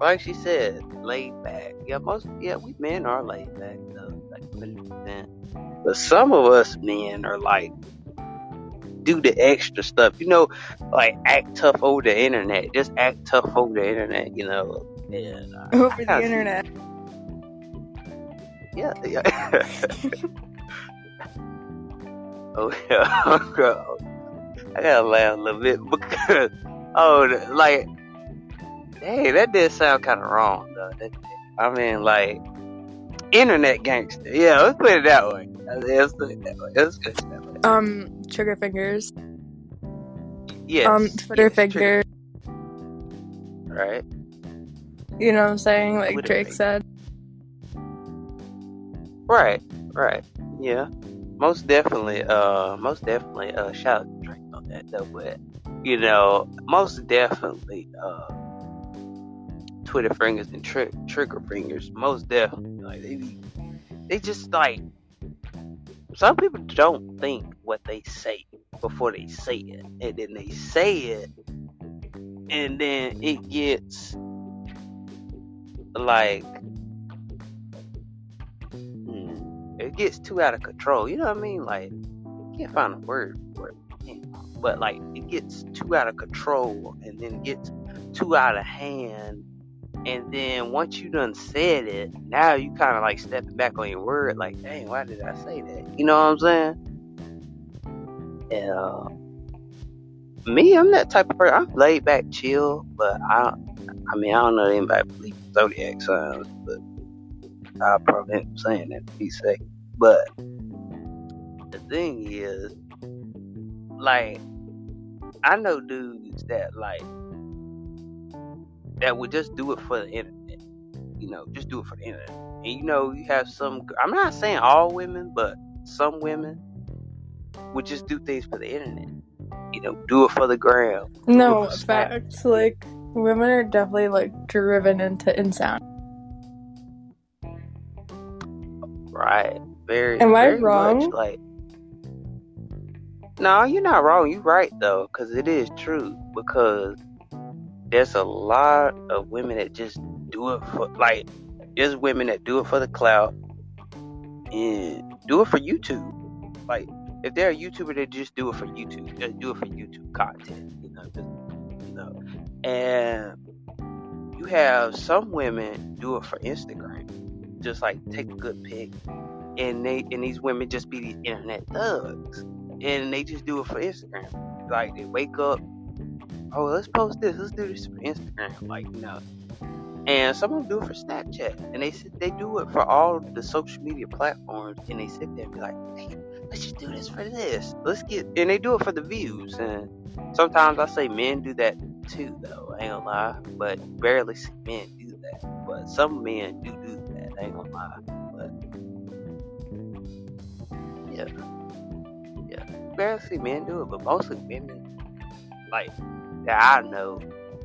Speaker 1: like she said, laid back. Yeah, most yeah, we men are laid back though, like 100%. But some of us men are like do the extra stuff. You know, like act tough over the internet. Just act tough over the internet. You know. And, uh,
Speaker 4: Over the
Speaker 1: see-
Speaker 4: internet.
Speaker 1: Yeah, yeah. oh yeah. I gotta laugh a little bit because oh, like, hey, that did sound kind of wrong though. That, I mean, like, internet gangster. Yeah, let's put it that way. Let's put it that way. Let's put it that way.
Speaker 4: Um, trigger fingers.
Speaker 1: Yes.
Speaker 4: um, Twitter
Speaker 1: yes,
Speaker 4: figure.
Speaker 1: Right.
Speaker 4: You know what I'm saying? Like
Speaker 1: Twitter
Speaker 4: Drake said.
Speaker 1: Right. Right. Yeah. Most definitely. Uh, most definitely. Uh, shout out to Drake on that though, but you know, most definitely. Uh, Twitter fingers and tri- trigger fingers. Most definitely. Like they, they just like. Some people don't think what they say before they say it, and then they say it, and then it gets like hmm, it gets too out of control. You know what I mean? Like, I can't find a word for it. But like, it gets too out of control, and then gets too out of hand. And then once you done said it, now you kind of like stepping back on your word. Like, dang, why did I say that? You know what I'm saying? Uh, me, I'm that type of person. I'm laid back, chill, but I, I mean, I don't know anybody believes in zodiac signs, but I probably end saying that to be safe. But the thing is, like, I know dudes that like that would just do it for the internet. You know, just do it for the internet. And you know, you have some. I'm not saying all women, but some women would just do things for the internet. You know, do it for the gram.
Speaker 4: No, facts. Like women are definitely like driven into insound.
Speaker 1: Right. Very.
Speaker 4: Am I
Speaker 1: very
Speaker 4: wrong?
Speaker 1: Much like. No, you're not wrong. You're right though, because it is true. Because there's a lot of women that just do it for like. There's women that do it for the clout and do it for YouTube. Like if they're a YouTuber, they just do it for YouTube. Just do it for YouTube content. You know, just, you know. And you have some women do it for Instagram. Just like take a good pic and they and these women just be these internet thugs, and they just do it for Instagram. Like they wake up, oh let's post this, let's do this for Instagram, like no. And some of them do it for Snapchat, and they sit, they do it for all the social media platforms, and they sit there and be like, hey, let's just do this for this, let's get, and they do it for the views. And sometimes I say men do that too, though. I ain't gonna lie, but barely see men do that. But some men do do that. I ain't gonna lie, but yeah, yeah. Barely see men do it, but mostly women, like that I know,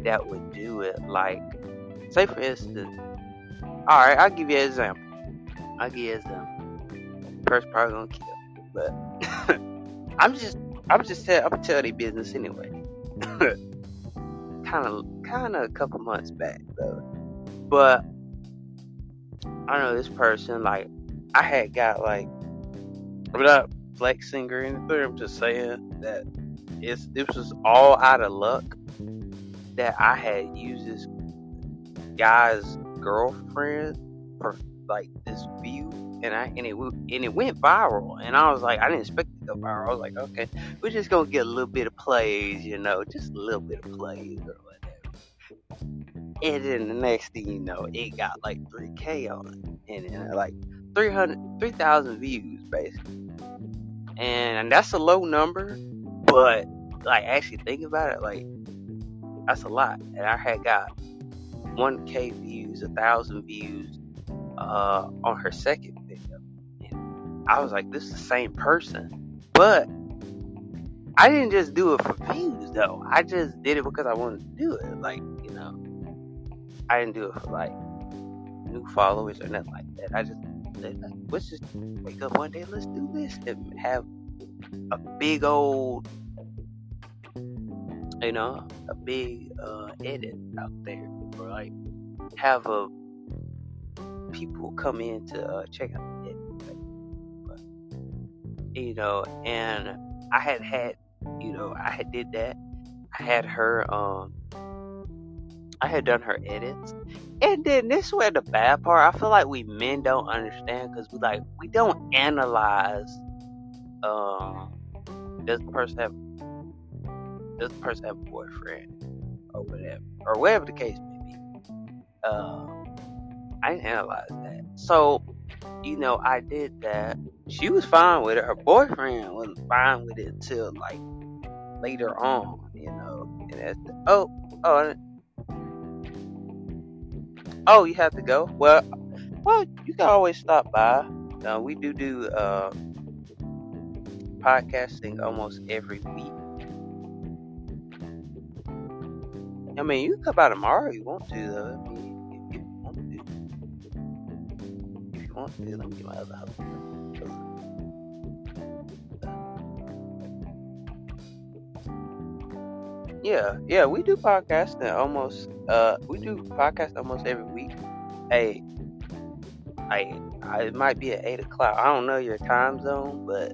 Speaker 1: that would do it. Like, say for instance, all right, I'll give you an example. I'll give you an example. First probably gonna kill, but I'm just, I'm just tell, I'm tell their business anyway. kind of kind of a couple months back though. But I know this person like I had got like without flexing or anything. I'm just saying that it's this was all out of luck that I had used this guy's girlfriend for like this view and I and it and it went viral and I was like I didn't expect it to go viral. I was like, okay, we're just gonna get a little bit of plays, you know, just a little bit of plays or whatever. And then the next thing you know, it got like 3K on it, and then like 300, 3,000 views basically. And that's a low number, but like actually think about it, like that's a lot. And I had got 1K views, a thousand views uh, on her second video. And I was like, this is the same person. But I didn't just do it for views though. I just did it because I wanted to do it. Like, you know, I didn't do it for like new followers or nothing like that. I just let's just wake up one day, let's do this and have a big old, you know, a big uh, edit out there, like have a people come in to uh, check out the edit. But, you know, and I had had, you know, I had did that. I had her, um, I had done her edits, and then this is where the bad part. I feel like we men don't understand because we like we don't analyze. Um, does the person have does the person have a boyfriend or whatever or whatever the case may be? Um, I didn't analyze that. So, you know, I did that. She was fine with it. Her boyfriend wasn't fine with it until like later on, you know. And that's oh, oh, oh, you have to go. Well, well, you can always stop by. Uh, we do do uh, podcasting almost every week. I mean, you can come by tomorrow if you want to, though. I mean, if you want to. If you want to, let me get my other house. Yeah, yeah, we do podcasting almost. Uh, we do podcast almost every week. Hey, I, I it might be at eight o'clock. I don't know your time zone, but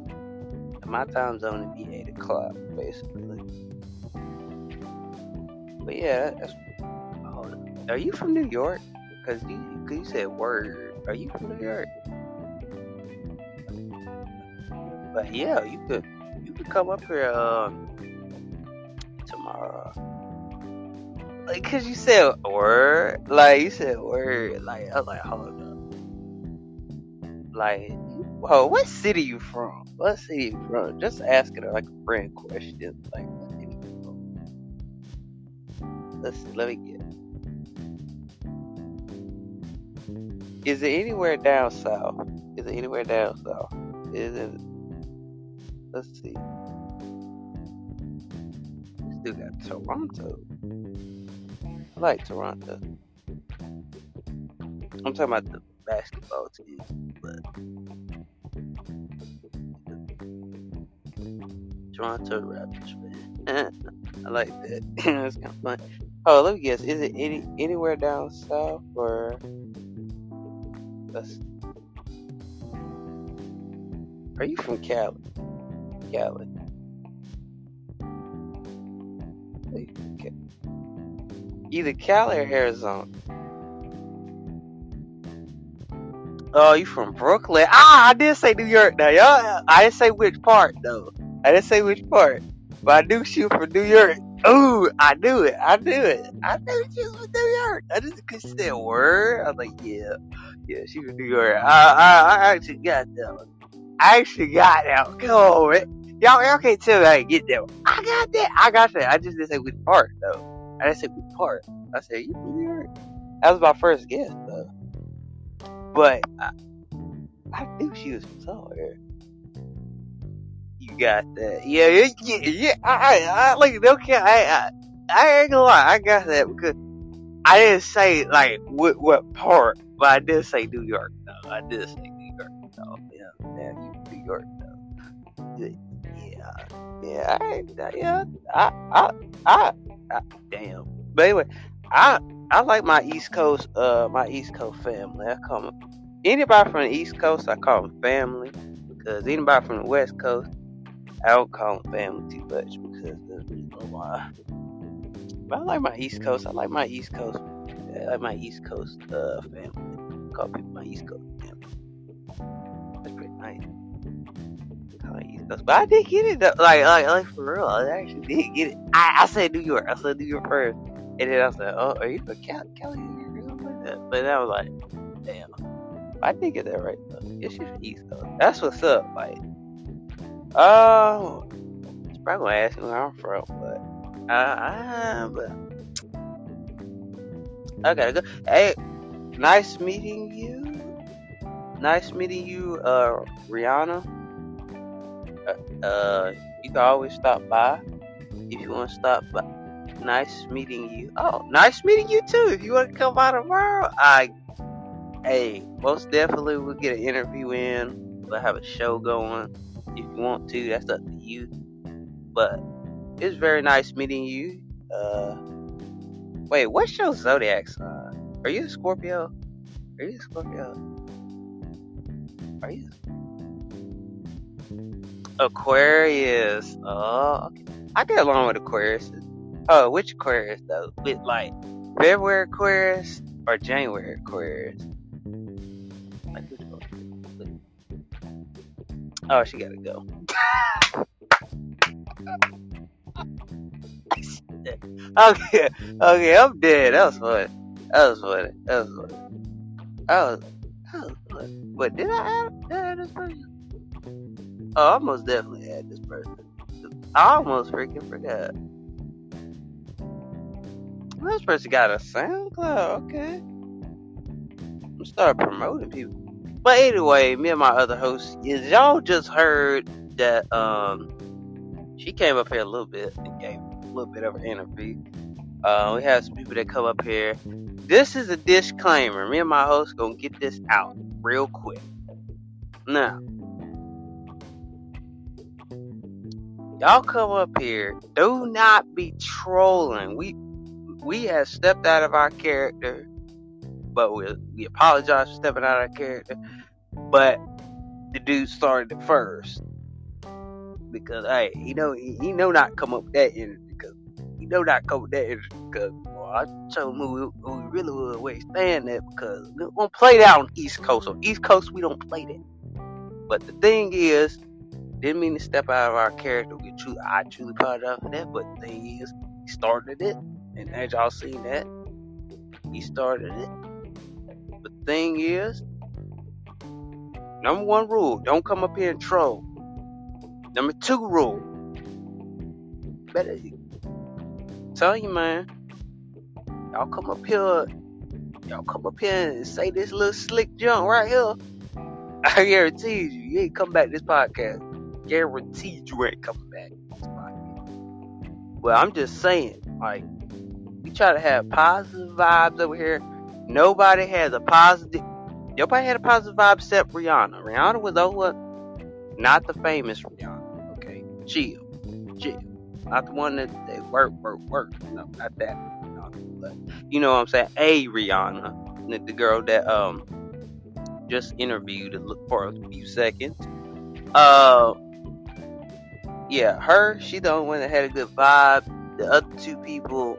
Speaker 1: my time zone would be eight o'clock, basically. But yeah, that's. on. Are you from New York? Cause you, cause you said word. Are you from New York? But yeah, you could, you could come up here um Like, cause you said word, like you said word, like I was like, hold up, like, whoa, what city you from? What city you from? Just asking her like a friend question, like, what city you from? Let's see, let me get. Is it anywhere down south? Is it anywhere down south? Is it? Let's see. Still got Toronto. I like Toronto. I'm talking about the basketball team, but Toronto Raptors, man. I like that. That's kind of fun. Oh, let me guess. Is it any anywhere down south or? Let's. Are you from Cali? Cali. Either Cali or Arizona. Oh, you from Brooklyn? Ah, I did say New York now, y'all. I didn't say which part though. I didn't say which part, but I knew she was from New York. Ooh, I knew it. I knew it. I knew she was from New York. I just couldn't say a word. I was like, yeah, yeah, she was New York. I, I, I actually got that one. I actually got that one. Come on, man. Y'all, y'all can't tell I get that one. I got that. I got that. I just didn't say which part though. I didn't say which part. I said you York. That was my first guess though. But I, I knew she was from somewhere. You got that? Yeah, yeah, yeah. I, I, I like okay. I, I, I ain't gonna lie. I got that because I didn't say like what what part, but I did say New York though. I did say New York though. Yeah, yeah, New York though. Yeah, yeah. I, yeah. I, I, I, I damn. But anyway, I I like my East Coast uh my East Coast family. I call them anybody from the East Coast. I call them family because anybody from the West Coast, I don't call them family too much because really no why. But I like my East Coast. I like my East Coast. I like my East Coast uh family. call people my East Coast family. That's pretty nice. But I did get it though. Like like like for real. I actually did get it. I, I said New York. I said New York first. And then I was like, oh, are you from Cali? Cali? But then I was like, damn. I did get that right though. It's just East Coast. That's what's up. Like, oh, she's probably gonna ask me where I'm from, but, uh, uh but I gotta go. Hey, nice meeting you. Nice meeting you, uh, Rihanna. Uh, uh you can always stop by if you want to stop by. Nice meeting you. Oh, nice meeting you too. If you want to come by tomorrow, I, hey, most definitely we'll get an interview in. We'll have a show going. If you want to, that's up to you. But it's very nice meeting you. Uh, wait, what's your zodiac sign? Are you a Scorpio? Are you a Scorpio? Are you Aquarius? Oh. I get along with Aquarius. Oh, which Aquarius though? With like February Aquarius or January Aquarius? Oh, she gotta go. okay, okay, I'm dead. That was fun. That was funny. That was funny. That was, that was funny. But did I add, did I? Oh, I most definitely had this person. I almost freaking forgot. This person got a SoundCloud, okay. I'm start promoting people. But anyway, me and my other host, y'all just heard that um she came up here a little bit and gave a little bit of an interview. Uh, we have some people that come up here. This is a disclaimer. Me and my host gonna get this out real quick. Now, y'all come up here. Do not be trolling. We we have stepped out of our character, but we we apologize for stepping out of our character. But the dude started it first because hey, he know he, he know not come up with that energy because he know not come with that energy because well, I told him who, who we really would where he stand at because we don't play that on East Coast. On East Coast we don't play that. But the thing is, didn't mean to step out of our character. We truly, I truly apologize for that. But the thing is, he started it, and as y'all seen that, he started it. But the thing is, number one rule: don't come up here and troll. Number two rule: better tell you, man. Y'all come up here, y'all come up here and say this little slick junk right here. I guarantee you, you ain't come back this podcast. Guaranteed you ain't coming back. Well, I'm just saying, like, we try to have positive vibes over here. Nobody has a positive. Nobody had a positive vibe except Rihanna. Rihanna was over, not the famous Rihanna. Okay, chill, chill. Not the one that they work, work, work. No, not that. But you know what I'm saying? A Rihanna, the, the girl that um just interviewed for a few seconds. Uh, yeah, her. She the only one that had a good vibe. The other two people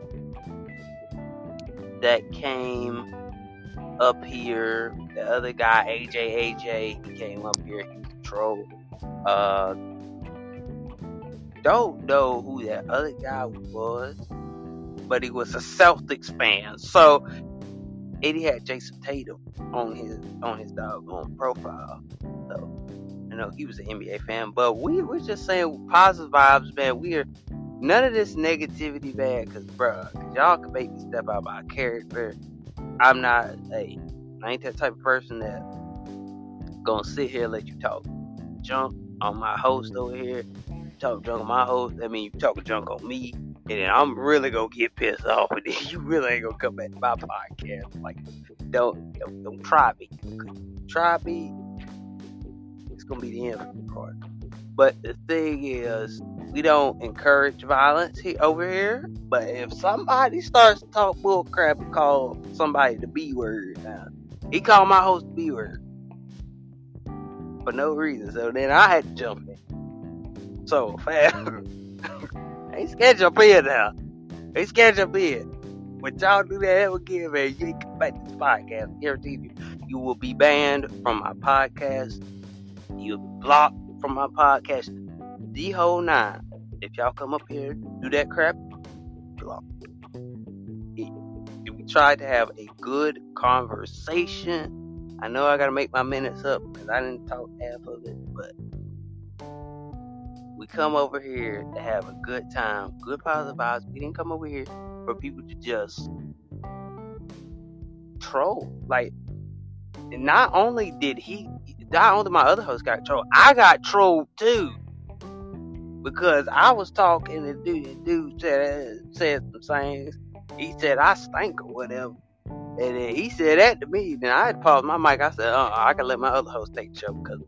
Speaker 1: that came up here, the other guy, AJ, AJ, he came up here. He troll. Uh, don't know who that other guy was, but he was a Celtics fan. So, and he had Jayson Tatum on his on his doggone profile. So, know, he was an NBA fan. But we we're just saying positive vibes, man. We are none of this negativity, man. Cause, bruh, cause y'all can make me step out my character. I'm not a, I ain't that type of person that gonna sit here and let you talk junk on my host over here. Talk junk on my host. I mean you talk junk on me. And then I'm really gonna get pissed off, and then you really ain't gonna come back to my podcast. Like, don't don't, don't try me. Try me. It's gonna be the end for the part. But the thing is, we don't encourage violence he, over here. But if somebody starts to talk bull crap and call somebody the B word, now he called my host the B word for no reason. So then I had to jump in. So fam, ain't scared to jump in now. Ain't scared to jump in. When y'all do that ever again, man, you ain't come back to this podcast. Guarantee you, you will be banned from my podcast. You'll be blocked from my podcast. The whole nine. If y'all come up here do that crap, block. We tried to have a good conversation, I know I gotta make my minutes up because I didn't talk half of it, but we come over here to have a good time, good positive vibes. We didn't come over here for people to just troll. Like, not only did he, not only my other host got trolled, I got trolled too. Because I was talking and dude, the dude said, said some things. He said I stink or whatever. And then he said that to me. Then I had to pause my mic. I said, uh, I can let my other host take the show because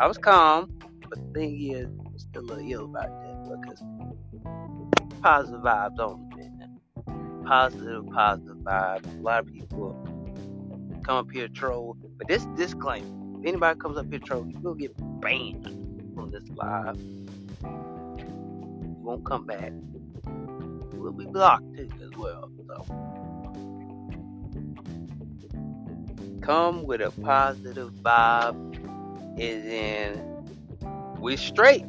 Speaker 1: I was calm. But the thing is, I'm still a little ill about that because positive vibes only, man. Positive, positive vibes. A lot of people come up here troll. But this disclaimer: if anybody comes up here troll, you will get banned from this live. You won't come back. You will be blocked too as well. So come with a positive vibe. Is in we straight.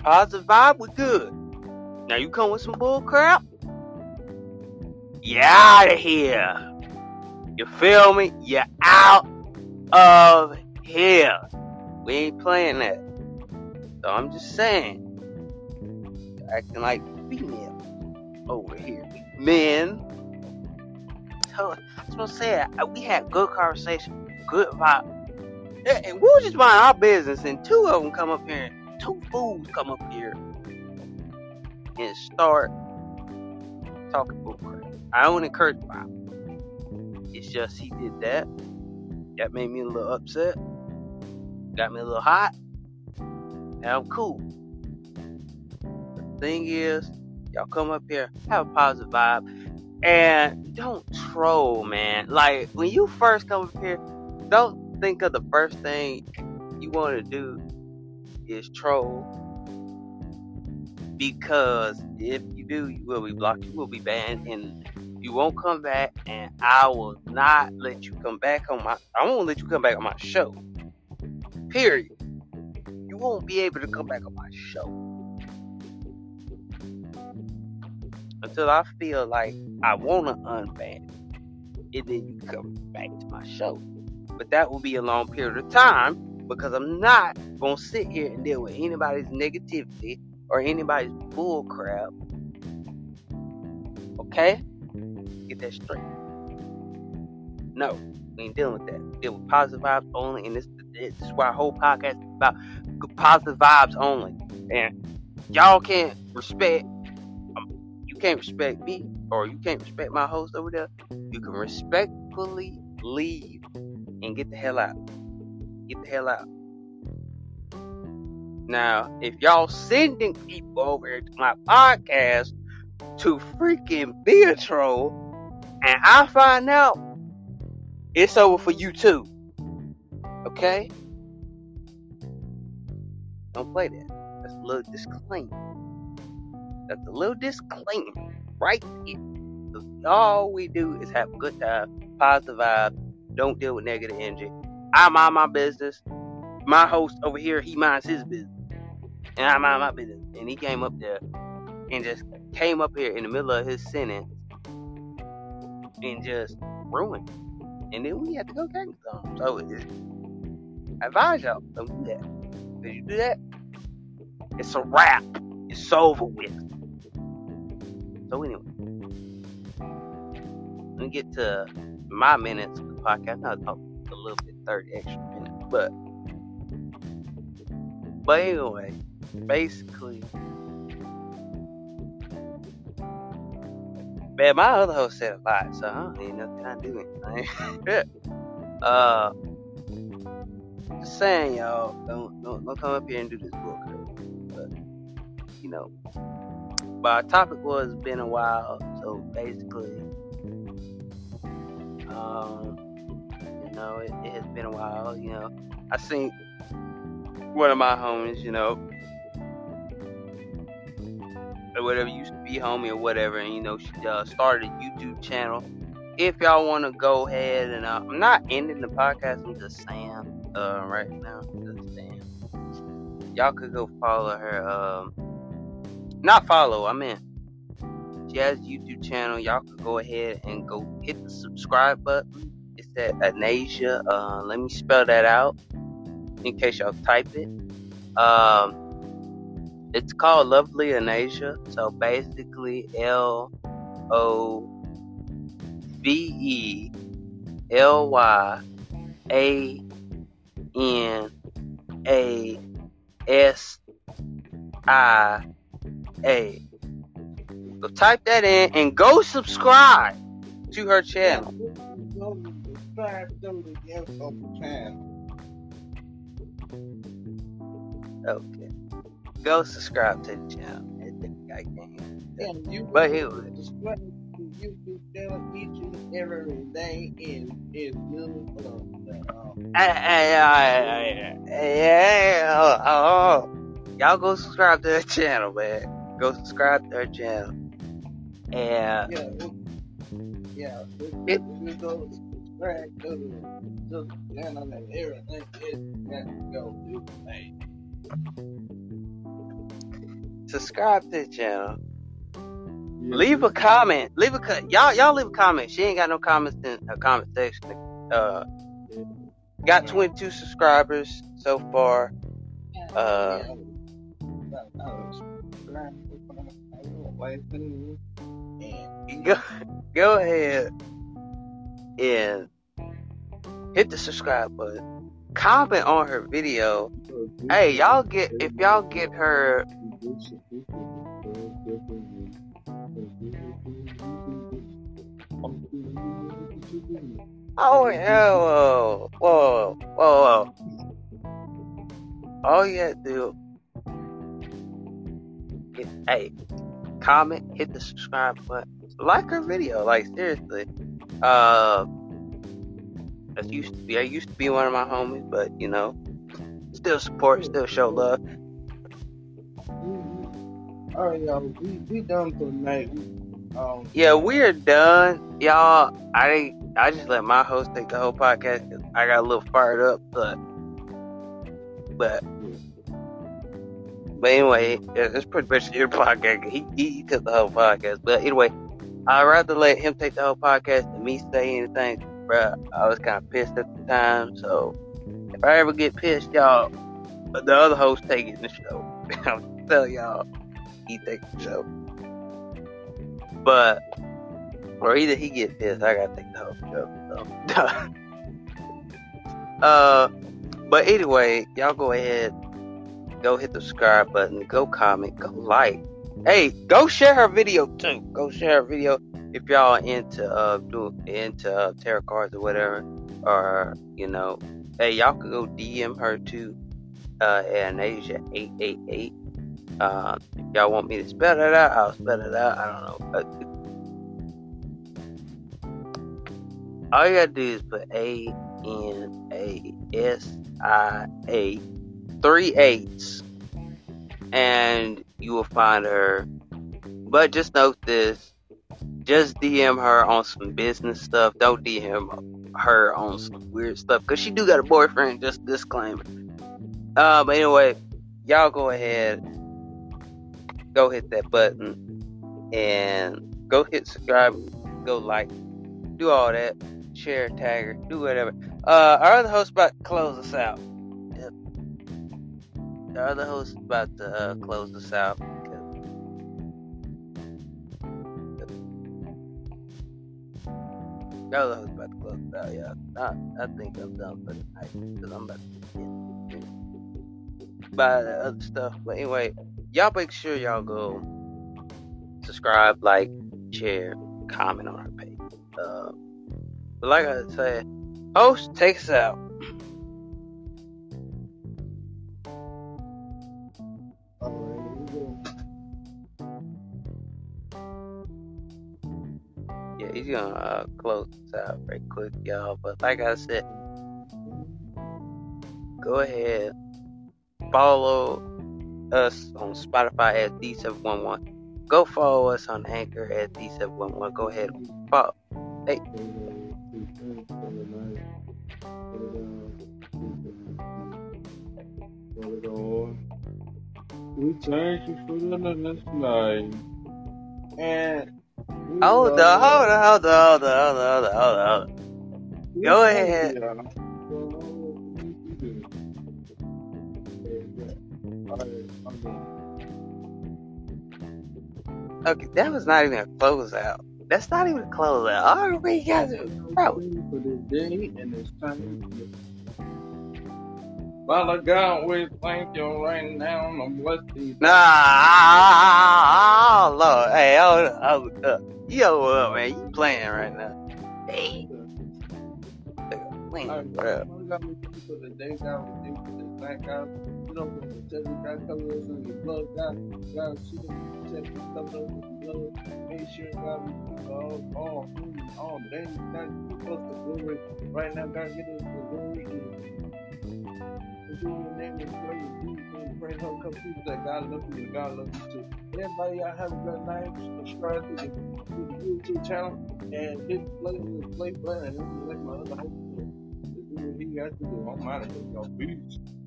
Speaker 1: Positive vibe, we good. Now you come with some bull crap. You're out of here. You feel me? You're out of here. We ain't playing that. So I'm just saying. Acting like female over here. Men. Tell- I was gonna say we had good conversation, good vibe. Yeah, And we were just mind our business, and two of them come up here, and two fools come up here and start talking bull crap. I don't encourage violence. It's just he did that. That made me a little upset. Got me a little hot. And I'm cool. The thing is, y'all come up here, have a positive vibe, and don't troll, man. Like when you first come up here, don't think of the first thing you want to do is troll. Because if you do, you will be blocked, you will be banned, and you won't come back, and I will not let you come back on my. I won't let you come back on my show. Period. You won't be able to come back on my show until I feel like I want to unban, and then you come back to my show. But that will be a long period of time because I'm not gonna sit here and deal with anybody's negativity or anybody's bull crap. Okay? Get that straight. No, we ain't dealing with that. Deal with positive vibes only, and this, this is why our whole podcast is about positive vibes only. And y'all can't respect, um, you can't respect me, or you can't respect my host over there. You can respectfully leave and get the hell out. Get the hell out. Now, if y'all sending people over to my podcast to freaking be a troll, and I find out, it's over for you too. Okay? Don't play that. That's a little disclaimer. That's a little disclaimer right here. All we do is have a good time, positive vibes, don't deal with negative energy. I mind my business. My host over here, he minds his business. And I mind my business. And he came up there and just came up here in the middle of his sentence and just ruined. And then we had to go get some. So it, advise y'all, don't do that. If you do that, it's a wrap. It's over with. So anyway, let me get to my minutes of the podcast. I'll talk a little bit, 30 extra minutes. But, but anyway, basically, man, my other host said a lot, so I don't need nothing I do uh, just saying, y'all, don't, don't don't come up here and do this book. But you know, but our topic was been a while, so basically, um, you know, it, it has been a while. You know, I seen one of my homies, you know, or whatever used to be homie or whatever, and you know, she uh, started a YouTube channel. If y'all want to go ahead and uh, I'm not ending the podcast, I'm just saying uh, right now, y'all could go follow her. Um, not follow, I mean, she has YouTube channel. Y'all could go ahead and go hit the subscribe button. It's at Anasia. Uh, let me spell that out in case y'all type it. Um, it's called Lovely Anasia. So basically, L O V E L Y A N A S I A. So type that in and go subscribe to her channel.
Speaker 2: subscribe to the channel.
Speaker 1: Okay. Go subscribe to the channel. I think I can.
Speaker 2: And you
Speaker 1: But anyway,
Speaker 2: YouTube channel each and every day is is good for the um,
Speaker 1: I, I, I, I, yeah, oh, y'all go subscribe to her channel, man. Go subscribe to her channel. And
Speaker 2: yeah yeah if
Speaker 1: it,
Speaker 2: you you go subscribe to the channel and everything is that go do thing.
Speaker 1: subscribe to the channel.
Speaker 2: Yeah,
Speaker 1: Leave a comment. Leave a y'all y'all leave a comment. She ain't got no comments in her comment section. Uh, got 22 subscribers so far. Uh,
Speaker 2: yeah. I was subscribe to my wife and and
Speaker 1: go go ahead and hit the subscribe button. Comment on her video. Hey, y'all get if y'all get her. Oh yeah, whoa, whoa, whoa, whoa. All you gotta do, hit, hey, comment, hit the subscribe button, like her video. Like seriously, uh, that used to be. I used to be one of my homies, but you know, still support, still show love.
Speaker 2: All right, y'all. We we done for tonight. We, um,
Speaker 1: Yeah, we're done, y'all. I I just let my host take the whole podcast I got a little fired up, but but but anyway, it's pretty much your podcast. He, he took the whole podcast, but anyway, I'd rather let him take the whole podcast than me say anything, bruh. I was kind of pissed at the time, so if I ever get pissed, y'all, the other host taking the show. I'm telling y'all, he takes the show. But or either he get pissed, I gotta take the whole show. So. uh, but anyway, y'all go ahead, go hit the subscribe button, go comment, go like. Hey, go share her video too. Go share her video if y'all into uh do into uh, tarot cards or whatever, or you know, hey, y'all could go DM her too. Uh, at Asia eight eight eight. Uh, if y'all want me to spell that out, I'll spell it out. I don't know. All you gotta do is put A N A S I A three eights, and you will find her. But just note this: just DM her on some business stuff. Don't DM her on some weird stuff because she do got a boyfriend. Just disclaimer. Uh, but anyway, y'all go ahead, go hit that button, and go hit subscribe, go like, do all that, share, tag do whatever. Uh, our other host about to close us out. Yep. Our other host about to uh, close us out. The other host about to close us out, yeah. I, I think I'm done for because I'm about to get by the other stuff. But anyway, y'all make sure y'all go subscribe, like, share, comment on her page. Uh, but like I said, host takes out. Yeah, he's gonna uh, close this out right quick, y'all. But like I said, go ahead, follow us on Spotify at D711. Go follow us on Anchor at D711. Go ahead, follow. Hey.
Speaker 2: We thank you for the night. And
Speaker 1: Hold hold on, hold on, hold on, hold on, hold on, hold on. Go ahead. Okay, that was not even a closeout. That's not even a closeout. I already got it. Bro,
Speaker 2: Thank you for this day and this time. Father God, we thank you right now and bless these.
Speaker 1: Nah, oh, Lord. Hey, up, hold up. Yo, man. You playing right now. Hey, playing, bro.
Speaker 2: God, we thank you for the day, God. We thank you for this night, God. You know, the church, God, blood, protect blood. Make sure, God, we keep all, all, all things, God, keep us the glory. Right now, God, get us the glory. In your name, pray. Pray. Help come people that God you and God too. Everybody, y'all have a good night. Subscribe to the, to the YouTube channel and hit play play button and let my other host do what he got to do. I'm out of here, y'all. Peace.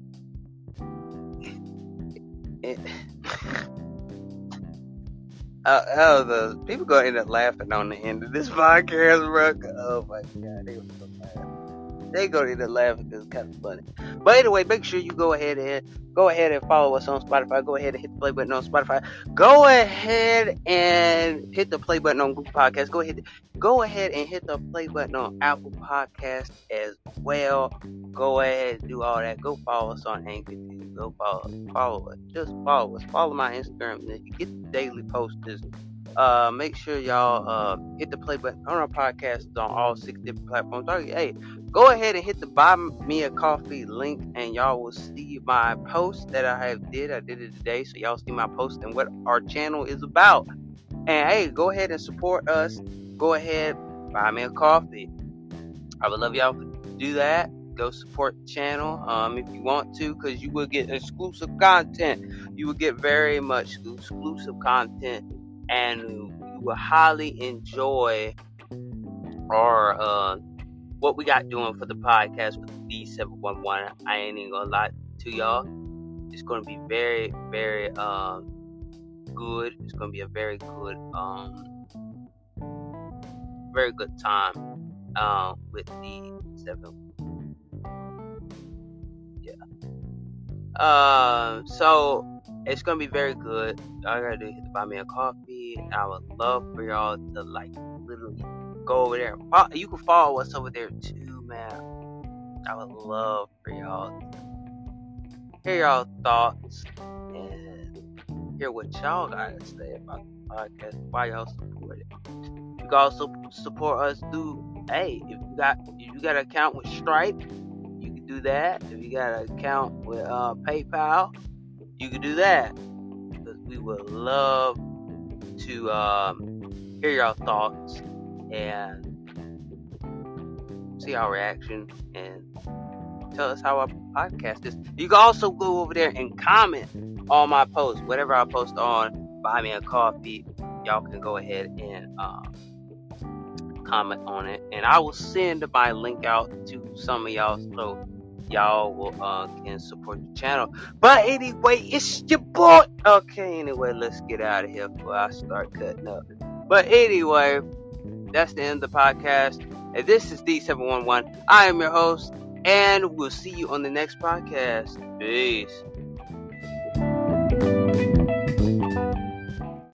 Speaker 1: It, uh, oh, the people gonna end up laughing on the end of this podcast, bro. Oh my god, they. They gonna the left because it's kind of funny. But anyway, make sure you go ahead and go ahead and follow us on Spotify. Go ahead and hit the play button on Spotify. Go ahead and hit the play button on Google Podcasts. Go ahead, go ahead and hit the play button on Apple Podcasts as well. Go ahead and do all that. Go follow us on Anchor. Go follow follow us. Just follow us. Follow my Instagram. You get the daily posters, uh, make sure y'all uh hit the play button on our podcast on all six different platforms. Hey, go ahead and hit the buy me a coffee link, and y'all will see my post that I have did. I did it today, so y'all see my post and what our channel is about. And hey, go ahead and support us. Go ahead, buy me a coffee. I would love y'all to do that. Go support the channel um, if you want to, because you will get exclusive content. You will get very much exclusive content, and you will highly enjoy our uh, what we got doing for the podcast with D711. I ain't even gonna lie to y'all. It's gonna be very, very um, good. It's gonna be a very good um, very good time um, with the seven. Yeah. Um. So it's gonna be very good. All I gotta do is buy me a coffee. I would love for y'all to like literally go over there. You can follow us over there too, man. I would love for y'all to hear y'all thoughts and hear what y'all gotta say about the podcast. Why y'all support it? You can also support us through. Hey, if you got if you got an account with Stripe, you can do that. If you got an account with uh, PayPal, you can do that. Because we would love to um, hear your thoughts and see our reaction and tell us how our podcast is. You can also go over there and comment on my post, whatever I post on Buy Me a Coffee. Y'all can go ahead and um, comment on it, and I will send my link out to some of y'all so y'all will uh, can support the channel. But anyway, it's your boy. Okay, anyway, let's get out of here before I start cutting up. But anyway, that's the end of the podcast. And this is D711. I am your host, and we'll see you on the next podcast. Peace.